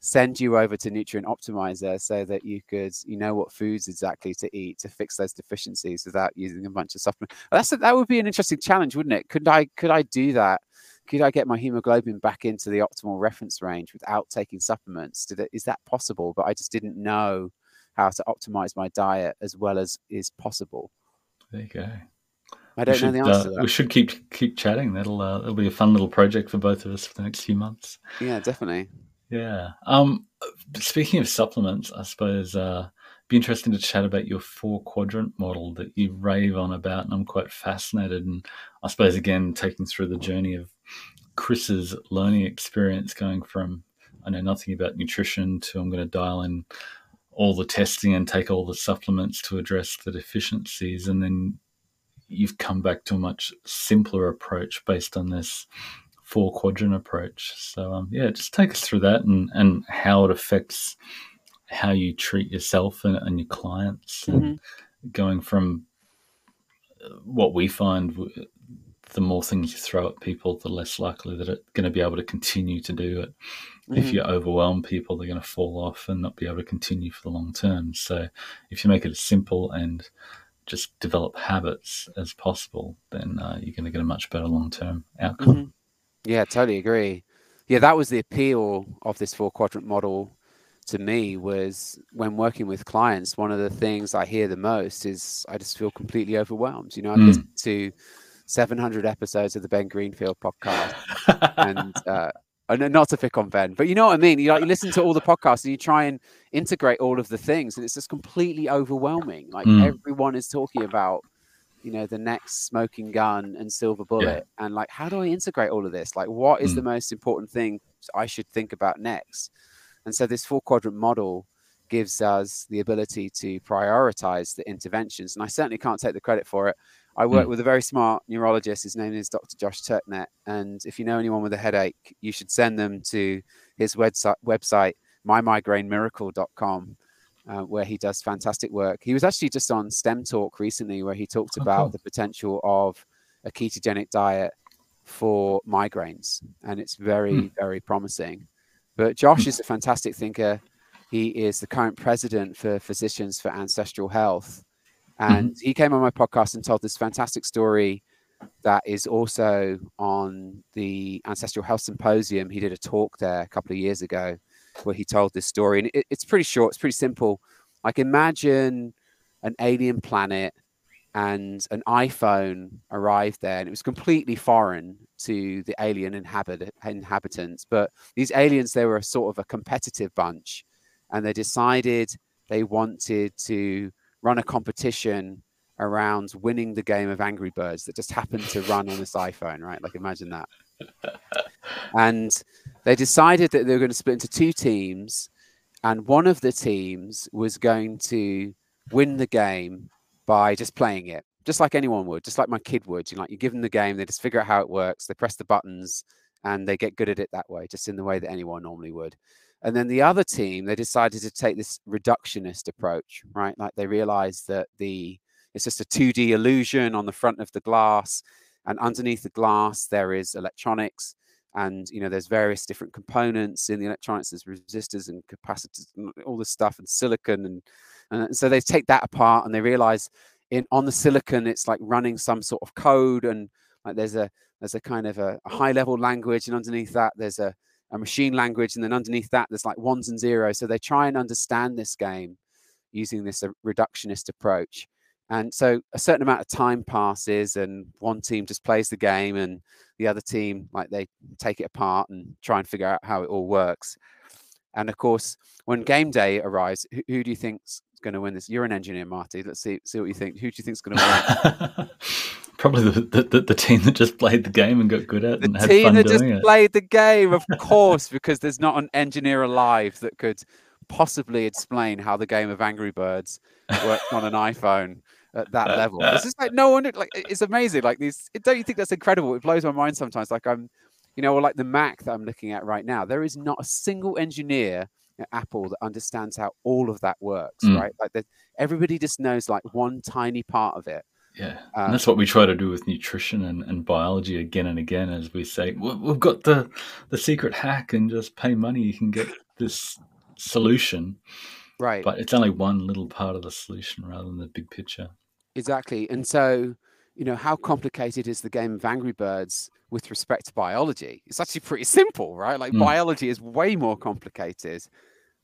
send you over to Nutrient Optimizer so that you could you know what foods exactly to eat to fix those deficiencies without using a bunch of supplements. That's a, that would be an interesting challenge, wouldn't it? Could I could I do that? Could I get my hemoglobin back into the optimal reference range without taking supplements? Did it, is that possible? But I just didn't know how to optimize my diet as well as is possible. There you go. I don't should, know the answer. Uh, we should keep keep chatting. That'll uh, that'll be a fun little project for both of us for the next few months. Yeah, definitely. Yeah. Um. Speaking of supplements, I suppose uh, be interesting to chat about your four quadrant model that you rave on about, and I'm quite fascinated. And I suppose again, taking through the journey of Chris's learning experience going from I know nothing about nutrition to I'm going to dial in all the testing and take all the supplements to address the deficiencies. And then you've come back to a much simpler approach based on this four quadrant approach. So, um, yeah, just take us through that and, and how it affects how you treat yourself and, and your clients. Mm-hmm. And going from uh, what we find the more things you throw at people, the less likely that it's going to be able to continue to do it. Mm-hmm. If you overwhelm people, they're going to fall off and not be able to continue for the long term. So, if you make it as simple and just develop habits as possible, then uh, you're going to get a much better long term outcome. Mm-hmm. Yeah, totally agree. Yeah, that was the appeal of this four quadrant model to me was when working with clients, one of the things I hear the most is I just feel completely overwhelmed. You know, I mm. listen to 700 episodes of the Ben Greenfield podcast, and uh, not to pick on Ben, but you know what I mean. You like you listen to all the podcasts and you try and integrate all of the things, and it's just completely overwhelming. Like mm. everyone is talking about, you know, the next smoking gun and silver bullet, yeah. and like, how do I integrate all of this? Like, what is mm. the most important thing I should think about next? And so this four quadrant model gives us the ability to prioritize the interventions, and I certainly can't take the credit for it. I work mm. with a very smart neurologist. His name is Dr. Josh Turknett. And if you know anyone with a headache, you should send them to his website, website mymigrainemiracle.com, uh, where he does fantastic work. He was actually just on STEM Talk recently, where he talked oh, about the potential of a ketogenic diet for migraines. And it's very, mm. very promising. But Josh is a fantastic thinker. He is the current president for Physicians for Ancestral Health. Mm-hmm. And mm-hmm. he came on my podcast and told this fantastic story that is also on the Ancestral Health Symposium. He did a talk there a couple of years ago where he told this story. And it, it's pretty short, it's pretty simple. Like, imagine an alien planet and an iPhone arrived there, and it was completely foreign to the alien inhabit- inhabitants. But these aliens, they were a sort of a competitive bunch, and they decided they wanted to run a competition around winning the game of Angry Birds that just happened to run on this iPhone, right? Like imagine that. and they decided that they were going to split into two teams, and one of the teams was going to win the game by just playing it, just like anyone would, just like my kid would. You know, like you give them the game, they just figure out how it works, they press the buttons, and they get good at it that way, just in the way that anyone normally would. And then the other team, they decided to take this reductionist approach, right? Like they realized that the it's just a 2D illusion on the front of the glass. And underneath the glass, there is electronics. And you know, there's various different components in the electronics. There's resistors and capacitors and all this stuff, and silicon. And, and so they take that apart and they realize in on the silicon, it's like running some sort of code. And like there's a there's a kind of a, a high level language, and underneath that, there's a a machine language, and then underneath that there's like ones and zeros. So they try and understand this game using this uh, reductionist approach. And so a certain amount of time passes, and one team just plays the game, and the other team like they take it apart and try and figure out how it all works. And of course, when game day arrives, who, who do you think's going to win this? You're an engineer, Marty. Let's see see what you think. Who do you think's going to win? Probably the, the, the, team that just played the game and got good at it. The team that just it. played the game, of course, because there's not an engineer alive that could possibly explain how the game of Angry Birds works on an iPhone at that level. It's just like no one like it's amazing. Like these, don't you think that's incredible? It blows my mind sometimes. Like I'm, you know, or like the Mac that I'm looking at right now. There is not a single engineer at Apple that understands how all of that works. Mm. Right? Like everybody just knows like one tiny part of it. Yeah, um, and that's what we try to do with nutrition and, and biology again and again. As we say, we've got the the secret hack, and just pay money, you can get this solution. Right, but it's only one little part of the solution rather than the big picture. Exactly, and so you know how complicated is the game of Angry Birds with respect to biology? It's actually pretty simple, right? Like mm. biology is way more complicated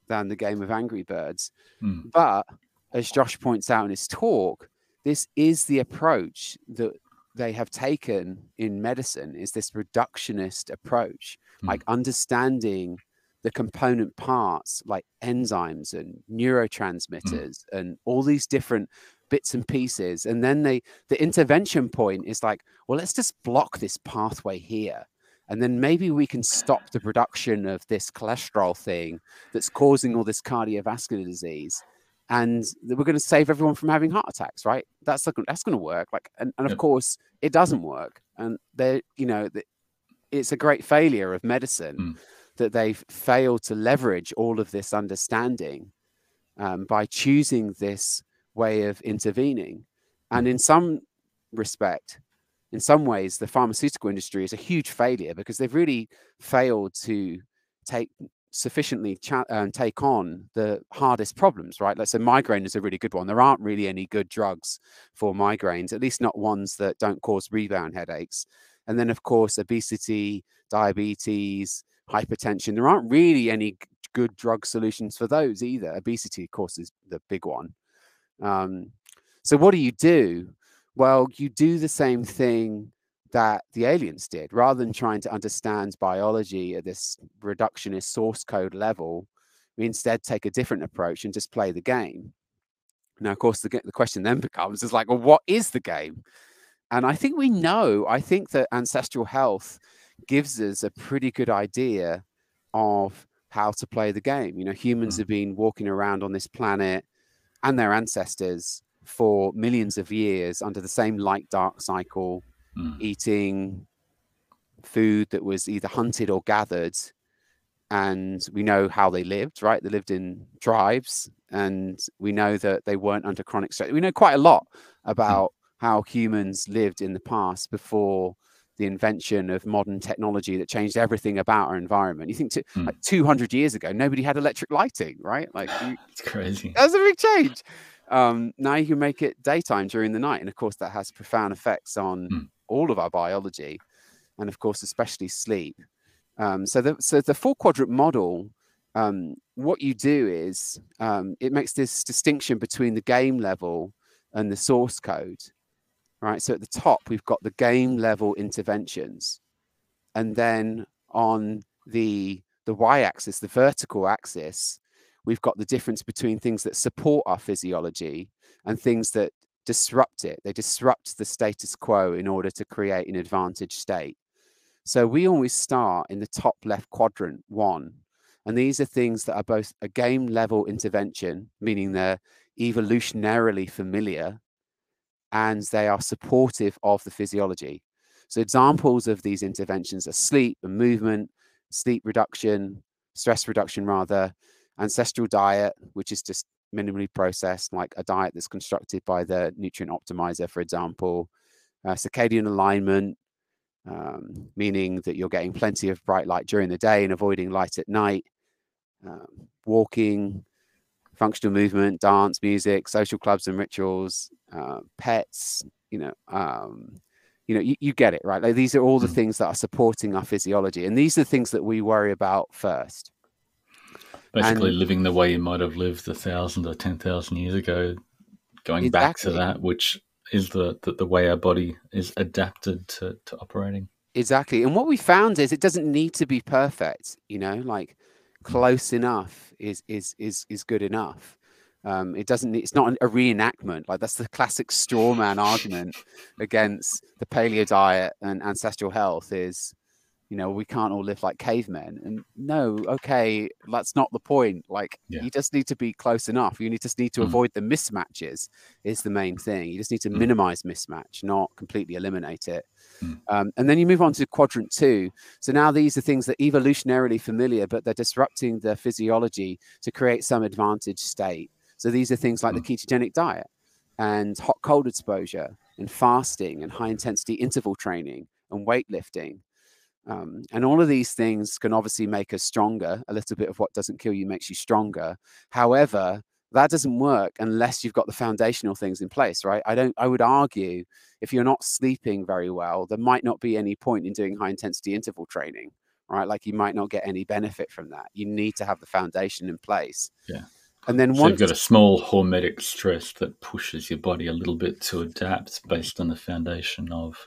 than the game of Angry Birds, mm. but as Josh points out in his talk this is the approach that they have taken in medicine is this reductionist approach mm. like understanding the component parts like enzymes and neurotransmitters mm. and all these different bits and pieces and then they the intervention point is like well let's just block this pathway here and then maybe we can stop the production of this cholesterol thing that's causing all this cardiovascular disease and we're going to save everyone from having heart attacks, right? That's that's going to work. Like, and, and of yep. course, it doesn't work. And they, you know, it's a great failure of medicine mm. that they've failed to leverage all of this understanding um, by choosing this way of intervening. And in some respect, in some ways, the pharmaceutical industry is a huge failure because they've really failed to take sufficiently cha- um, take on the hardest problems, right? Let's say migraine is a really good one. There aren't really any good drugs for migraines, at least not ones that don't cause rebound headaches. And then, of course, obesity, diabetes, hypertension. There aren't really any good drug solutions for those either. Obesity, of course, is the big one. Um, so, what do you do? Well, you do the same thing that the aliens did. Rather than trying to understand biology at this reductionist source code level, we instead take a different approach and just play the game. Now, of course, the, the question then becomes is like, well, what is the game? And I think we know, I think that ancestral health gives us a pretty good idea of how to play the game. You know, humans mm. have been walking around on this planet and their ancestors for millions of years under the same light dark cycle mm. eating food that was either hunted or gathered. And we know how they lived, right? They lived in tribes, and we know that they weren't under chronic stress. We know quite a lot about how humans lived in the past before the invention of modern technology that changed everything about our environment. You think to, mm. like 200 years ago, nobody had electric lighting, right? Like it's crazy. That's a big change. Um, now you can make it daytime during the night, and of course that has profound effects on mm all of our biology, and of course, especially sleep. Um, so, the, so the four quadrant model, um, what you do is um, it makes this distinction between the game level and the source code, right? So at the top, we've got the game level interventions, and then on the the y-axis, the vertical axis, we've got the difference between things that support our physiology and things that disrupt it. They disrupt the status quo in order to create an advantage state. So we always start in the top left quadrant, one. And these are things that are both a game level intervention, meaning they're evolutionarily familiar and they are supportive of the physiology. So examples of these interventions are sleep and movement, sleep reduction, stress reduction rather, ancestral diet, which is just minimally processed, like a diet that's constructed by the nutrient optimizer, for example. Uh, circadian alignment, um, meaning that you're getting plenty of bright light during the day and avoiding light at night. Um, walking, functional movement, dance, music, social clubs and rituals, uh, pets, you know, um, you know, you, you, get it, right? Like these are all the mm. things that are supporting our physiology. And these are the things that we worry about first. Basically and, living the way you might have lived a thousand or ten thousand years ago, going exactly. back to that, which is the, the, the way our body is adapted to, to operating. Exactly. And what we found is it doesn't need to be perfect, you know, like close enough is is is is good enough. Um, it doesn't. It's not a reenactment. Like that's the classic straw man argument against the paleo diet and ancestral health. Is you know we can't all live like cavemen and no okay that's not the point like yeah. you just need to be close enough you need just need to mm. avoid the mismatches is the main thing you just need to mm. minimize mismatch not completely eliminate it mm. um, and then you move on to quadrant two so now these are things that evolutionarily familiar but they're disrupting the physiology to create some advantage state so these are things like the mm. ketogenic diet and hot cold exposure and fasting and high intensity interval training and weightlifting um, and all of these things can obviously make us stronger. A little bit of what doesn't kill you makes you stronger. However, that doesn't work unless you've got the foundational things in place, right? I don't, I would argue if you're not sleeping very well, there might not be any point in doing high intensity interval training, right? Like you might not get any benefit from that. You need to have the foundation in place. Yeah. And then so once you've got a small hormetic stress that pushes your body a little bit to adapt based on the foundation of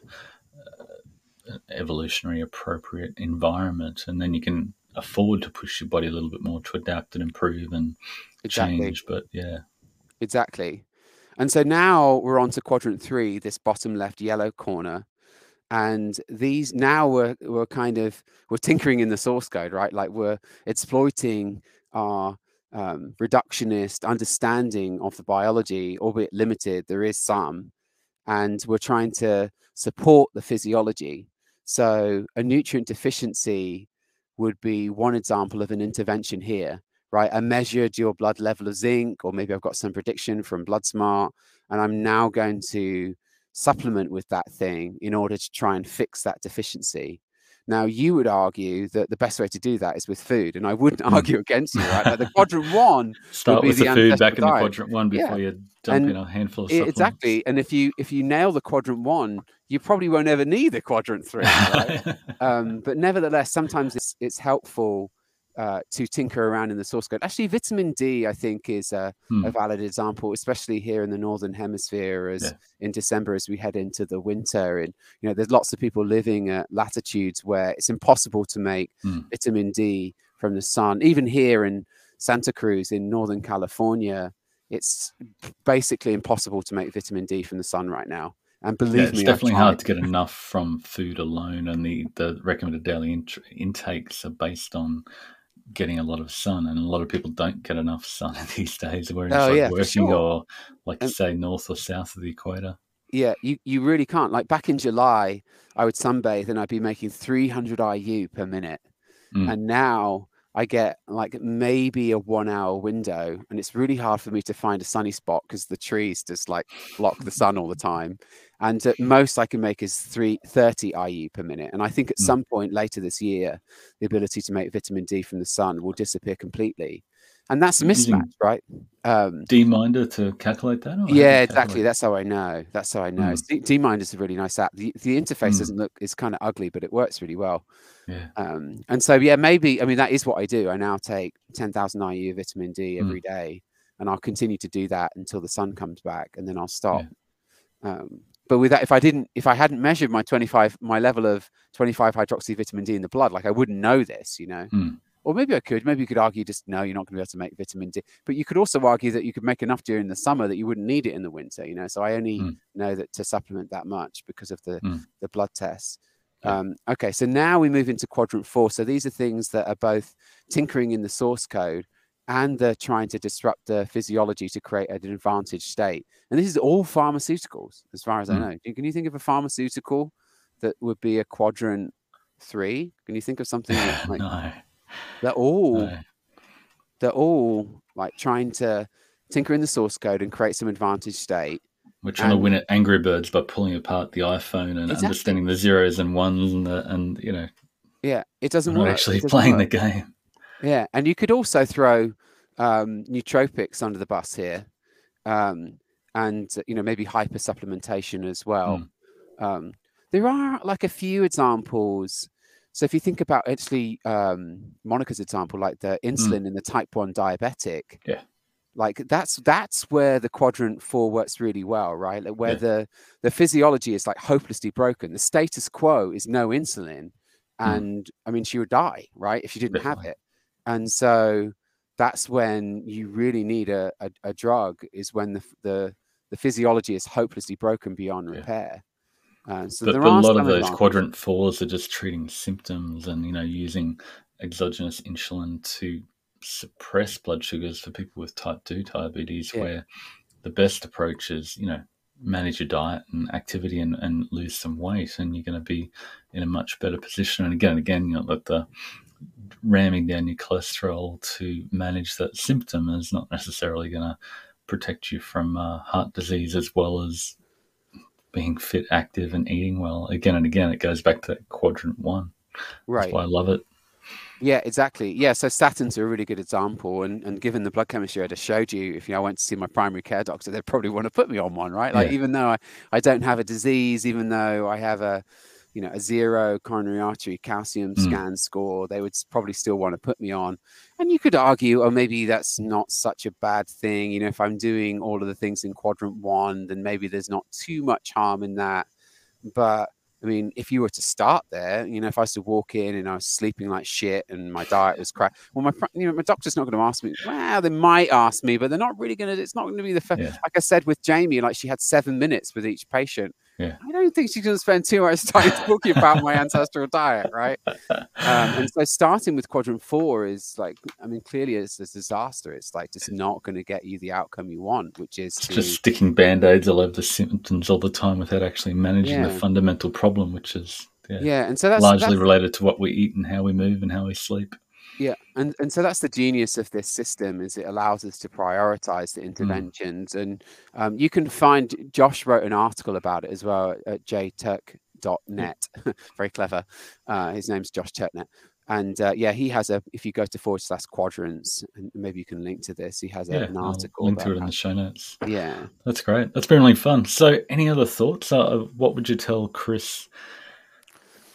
evolutionary appropriate environment, and then you can afford to push your body a little bit more to adapt and improve and exactly. change. But yeah, exactly. And so now we're on to quadrant three, this bottom left yellow corner. And these now we're, we're kind of we're tinkering in the source code, right? Like we're exploiting our um, reductionist understanding of the biology, albeit limited. There is some, and we're trying to support the physiology. So a nutrient deficiency would be one example of an intervention here, right? I measured your blood level of zinc, or maybe I've got some prediction from BloodSmart, and I'm now going to supplement with that thing in order to try and fix that deficiency. Now, you would argue that the best way to do that is with food, and I wouldn't hmm. argue against you, right? Like the quadrant one start with the, the food back in the quadrant one before yeah. you dump and in a handful of supplements. Exactly, and if you if you nail the quadrant one, you probably won't ever need the quadrant three, right? um, but nevertheless, sometimes it's it's helpful uh, to tinker around in the source code. Actually, vitamin D, I think, is a, hmm. a valid example, especially here in the northern hemisphere, as yeah. in December as we head into the winter. And you know, there's lots of people living at latitudes where it's impossible to make hmm. vitamin D from the sun. Even here in Santa Cruz in northern California, it's basically impossible to make vitamin D from the sun right now. And believe yeah, it's me, definitely hard to get enough from food alone, and the the recommended daily in- intakes are based on getting a lot of sun, and a lot of people don't get enough sun these days. Whether it's oh, like yeah, working sure. or like and, say north or south of the equator. Yeah, you, you really can't. Like back in July, I would sunbathe and I'd be making 300 IU per minute, mm. and now I get like maybe a one hour window, and it's really hard for me to find a sunny spot because the trees just like block the sun all the time. And at most I can make is three, 30 IU per minute. And I think at mm. some point later this year, the ability to make vitamin D from the sun will disappear completely. And that's a mismatch, right? Um, DMinder to calculate that? Yeah, exactly. That's how I know. That's how I know. Mm. DMinder is a really nice app. The, the interface mm. doesn't look, it's kind of ugly, but it works really well. Yeah. Um, and so, yeah, maybe, I mean, that is what I do. I now take 10,000 IU vitamin D mm. every mm. day, and I'll continue to do that until the sun comes back, and then I'll stop. Yeah. Um, but with that, if I didn't, if I hadn't measured my 25, my level of 25 hydroxy vitamin D in the blood, like I wouldn't know this, you know. Or maybe I could. Maybe you could argue just no, you're not going to be able to make vitamin D. But you could also argue that you could make enough during the summer that you wouldn't need it in the winter. You know, so I only mm. know that to supplement that much because of the mm. the blood tests. Um, okay, so now we move into quadrant four. So these are things that are both tinkering in the source code and they're trying to disrupt the physiology to create an advantage state. And this is all pharmaceuticals, as far as mm. I know. Can you think of a pharmaceutical that would be a quadrant three? Can you think of something that, like no. They're all no. they're all like trying to tinker in the source code and create some advantage state. We're trying And- to win at Angry Birds by pulling apart the iPhone and Exactly. understanding the zeros and ones and the, and you know Yeah, it doesn't not work. actually doesn't playing work. the game. Yeah, and you could also throw um, nootropics under the bus here, um, and you know maybe hyper supplementation as well. Um, there are like a few examples. So if you think about actually um, Monica's example, like the insulin in the type one diabetic, Yeah. like that's that's where the quadrant four works really well, right? Like where Yeah. the the physiology is like hopelessly broken. The status quo is no insulin, Mm. and I mean she would die, right, if she didn't have it. And so that's when you really need a, a, a drug is when the, the the physiology is hopelessly broken beyond repair. Uh, so But, there but a lot of those advantages. quadrant fours are just treating symptoms and you know using exogenous insulin to suppress blood sugars for people with type 2 diabetes Yeah. where the best approach is you know manage your diet and activity and, and lose some weight and you're going to be in a much better position and again again you know like the ramming down your cholesterol to manage that symptom is not necessarily going to protect you from uh, heart disease as well as being fit, active, and eating well. Again and again, it goes back to quadrant one. Right. That's why I love it. Yeah, exactly. Yeah, so statins are a really good example, and and given the blood chemistry I just showed you, if you know, I went to see my primary care doctor, they'd probably want to put me on one, right? Like Yeah. even though I, I don't have a disease, even though I have a, you know, a zero coronary artery calcium Mm. scan score, they would probably still want to put me on. And you could argue, oh, maybe that's not such a bad thing. You know, if I'm doing all of the things in quadrant one, then maybe there's not too much harm in that. But I mean, if you were to start there, you know, if I was to walk in and I was sleeping like shit and my diet was crap, well, my you know, my doctor's not going to ask me. Well, they might ask me, but they're not really going to. It's not going to be the fir- Yeah. like I said with Jamie, like she had seven minutes with each patient. Yeah. I don't think she's going to spend too much time talking about my ancestral diet, right? Um, and so starting with quadrant four is like, I mean, clearly it's a disaster. It's like just not going to get you the outcome you want, which is to just sticking band aids all over the symptoms all the time without actually managing the fundamental problem, which is yeah, yeah. And so that's largely that's, related to what we eat and how we move and how we sleep. Yeah, and and so that's the genius of this system is it allows us to prioritize the interventions, and um, you can find Josh wrote an article about it as well at jturk.net. Very clever. Uh, his name's Josh Turknett. And uh, yeah, he has a. If you go to forward slash quadrants, and maybe you can link to this. He has a, Yeah, an I'll article. link to it in the show notes. Yeah. That's great. That's been really fun. So, any other thoughts? Uh, what would you tell Chris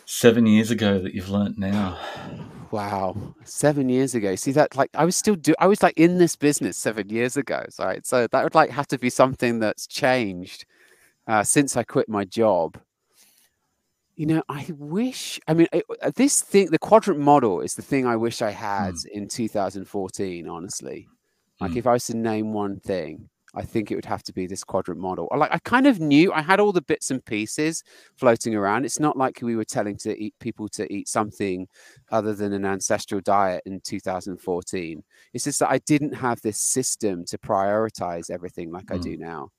seven years ago that you've learnt now? Wow, seven years ago. See that? Like, I was still do. I was like in this business seven years ago. Right. So that would like have to be something that's changed uh, since I quit my job. You know, I wish. I mean, it, uh, this thing, the quadrant model, is the thing I wish I had in 2014. Honestly, like Mm. if I was to name one thing, I think it would have to be this quadrant model. Like I kind of knew I had all the bits and pieces floating around. It's not like we were telling to eat people to eat something other than an ancestral diet in 2014. It's just that I didn't have this system to prioritize everything like I Mm. do now.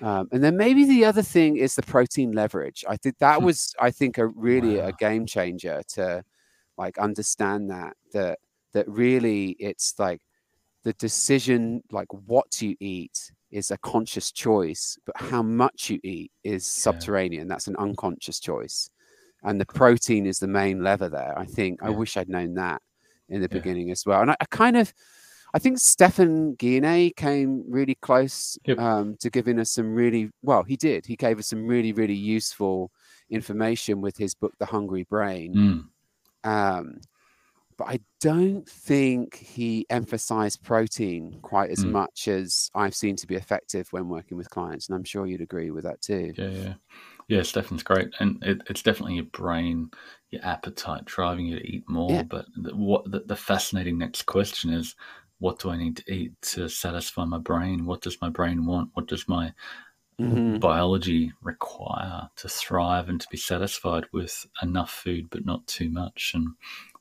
Um, and then maybe the other thing is the protein leverage. I think that Hmm. was, I think, a really Wow. a game changer to like understand that that that really it's like the decision, like what you eat, is a conscious choice, but how much you eat is subterranean. That's an unconscious choice, and the protein is the main lever there. I think I wish I'd known that in the Yeah. beginning as well. And I, I kind of, I think Stephan Guyenet came really close Yep. um, to giving us some really well. He did. He gave us some really, really useful information with his book, The Hungry Brain. Mm. Um, but I don't think he emphasized protein quite as Mm. much as I've seen to be effective when working with clients. And I'm sure you'd agree with that too. Yeah, yeah, yeah. Stephan's great, and it, it's definitely your brain, your appetite driving you to eat more. Yeah. But the, what the, the fascinating next question is, what do I need to eat to satisfy my brain? What does my brain want? What does my Mhm. biology require to thrive and to be satisfied with enough food but not too much? And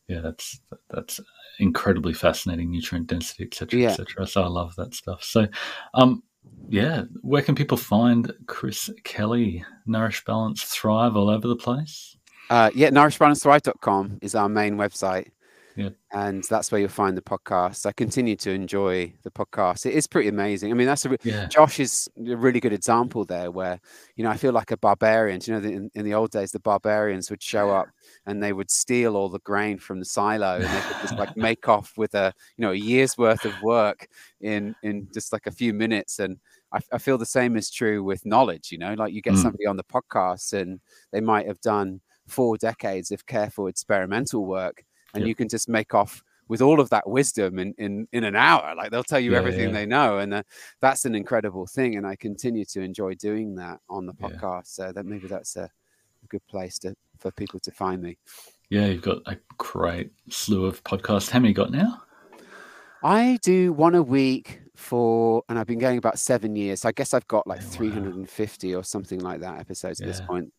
yeah, that's that's incredibly fascinating nutrient density, etc., Yeah. etc. So I love that stuff. So, um, yeah, where can people find Chris Kelly? Nourish, balance, thrive all over the place. Uh, yeah, nourishbalancethrive.com is our main website. Yep. And that's where you'll find the podcast. I continue to enjoy the podcast. It is pretty amazing. I mean, that's a re- Yeah. Josh is a really good example there, where you know I feel like a barbarian. Do You know, the- in, in the old days, the barbarians would show up and they would steal all the grain from the silo, and they could just like make off with a you know a year's worth of work in in just like a few minutes. And I, I feel the same is true with knowledge. You know, like you get Mm. somebody on the podcast and they might have done four decades of careful experimental work, and Yep. you can just make off with all of that wisdom in in, in an hour. Like they'll tell you Yeah, everything yeah. they know, and uh, that's an incredible thing. And I continue to enjoy doing that on the Yeah. podcast. So that maybe that's a, a good place to for people to find me. Yeah, you've got a great slew of podcasts. How many you got now? I do one a week for, and I've been going about seven years. So I guess I've got like Yeah, wow. 350 or something like that episodes at this point.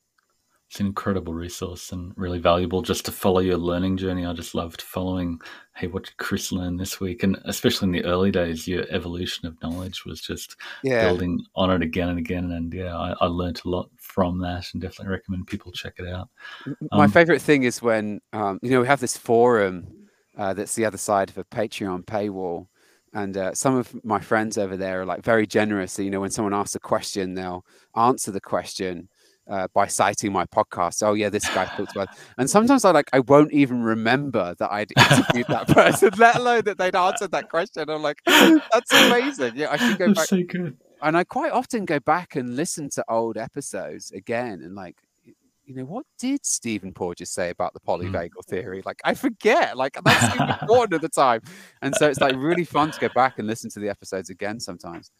It's an incredible resource and really valuable just to follow your learning journey. I just loved following, hey, what did Chris learn this week? And especially in the early days, your evolution of knowledge was just Yeah. building on it again and again. And yeah, I, I learned a lot from that and definitely recommend people check it out. My Um, favorite thing is when um, you know we have this forum uh, that's the other side of a Patreon paywall, and uh, some of my friends over there are like very generous. You know, when someone asks a question, they'll answer the question uh, by citing my podcast. Oh yeah, this guy talks about, and sometimes I like I won't even remember that I'd interviewed that person, let alone that they'd answered that question. I'm like, that's amazing. Yeah, I should go That's back so good. and I quite often go back and listen to old episodes again and like you know what did Stephen Porges say about the polyvagal theory? Like I forget, like that's important at the time, and so it's like really fun to go back and listen to the episodes again sometimes.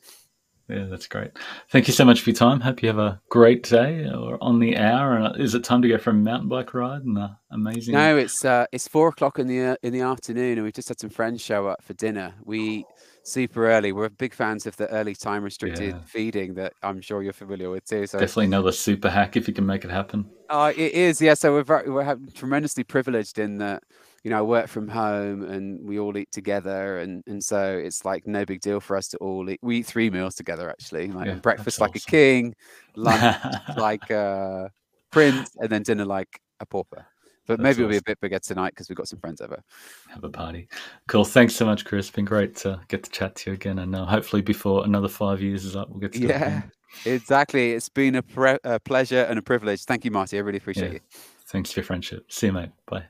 Yeah, that's great. Thank you so much for your time. Hope you have a great day or on the hour. And is it time to go for a mountain bike ride and a amazing? No, it's uh, it's four o'clock in the uh, in the afternoon, and we've just had some friends show up for dinner. We super early. We're big fans of the early time restricted Yeah. feeding that I'm sure you're familiar with too. So Definitely another super hack if you can make it happen. Uh, it is, yeah. So we're very, we're tremendously privileged in that, you know, I work from home and we all eat together, and and so it's like no big deal for us to all eat. We eat three meals together actually, like Yeah, breakfast like awesome. a king, lunch like a prince, and then dinner like a pauper. But That's maybe it'll be a bit bigger tonight because we've got some friends over. have a party. Cool. Thanks so much, Chris. Been great to get to chat to you again. And uh, hopefully, before another five years is up, we'll get to it Yeah, exactly. It's been a, pre- a pleasure and a privilege. Thank you, Marty. I really appreciate Yeah. you. Thanks for your friendship. See you, mate. Bye.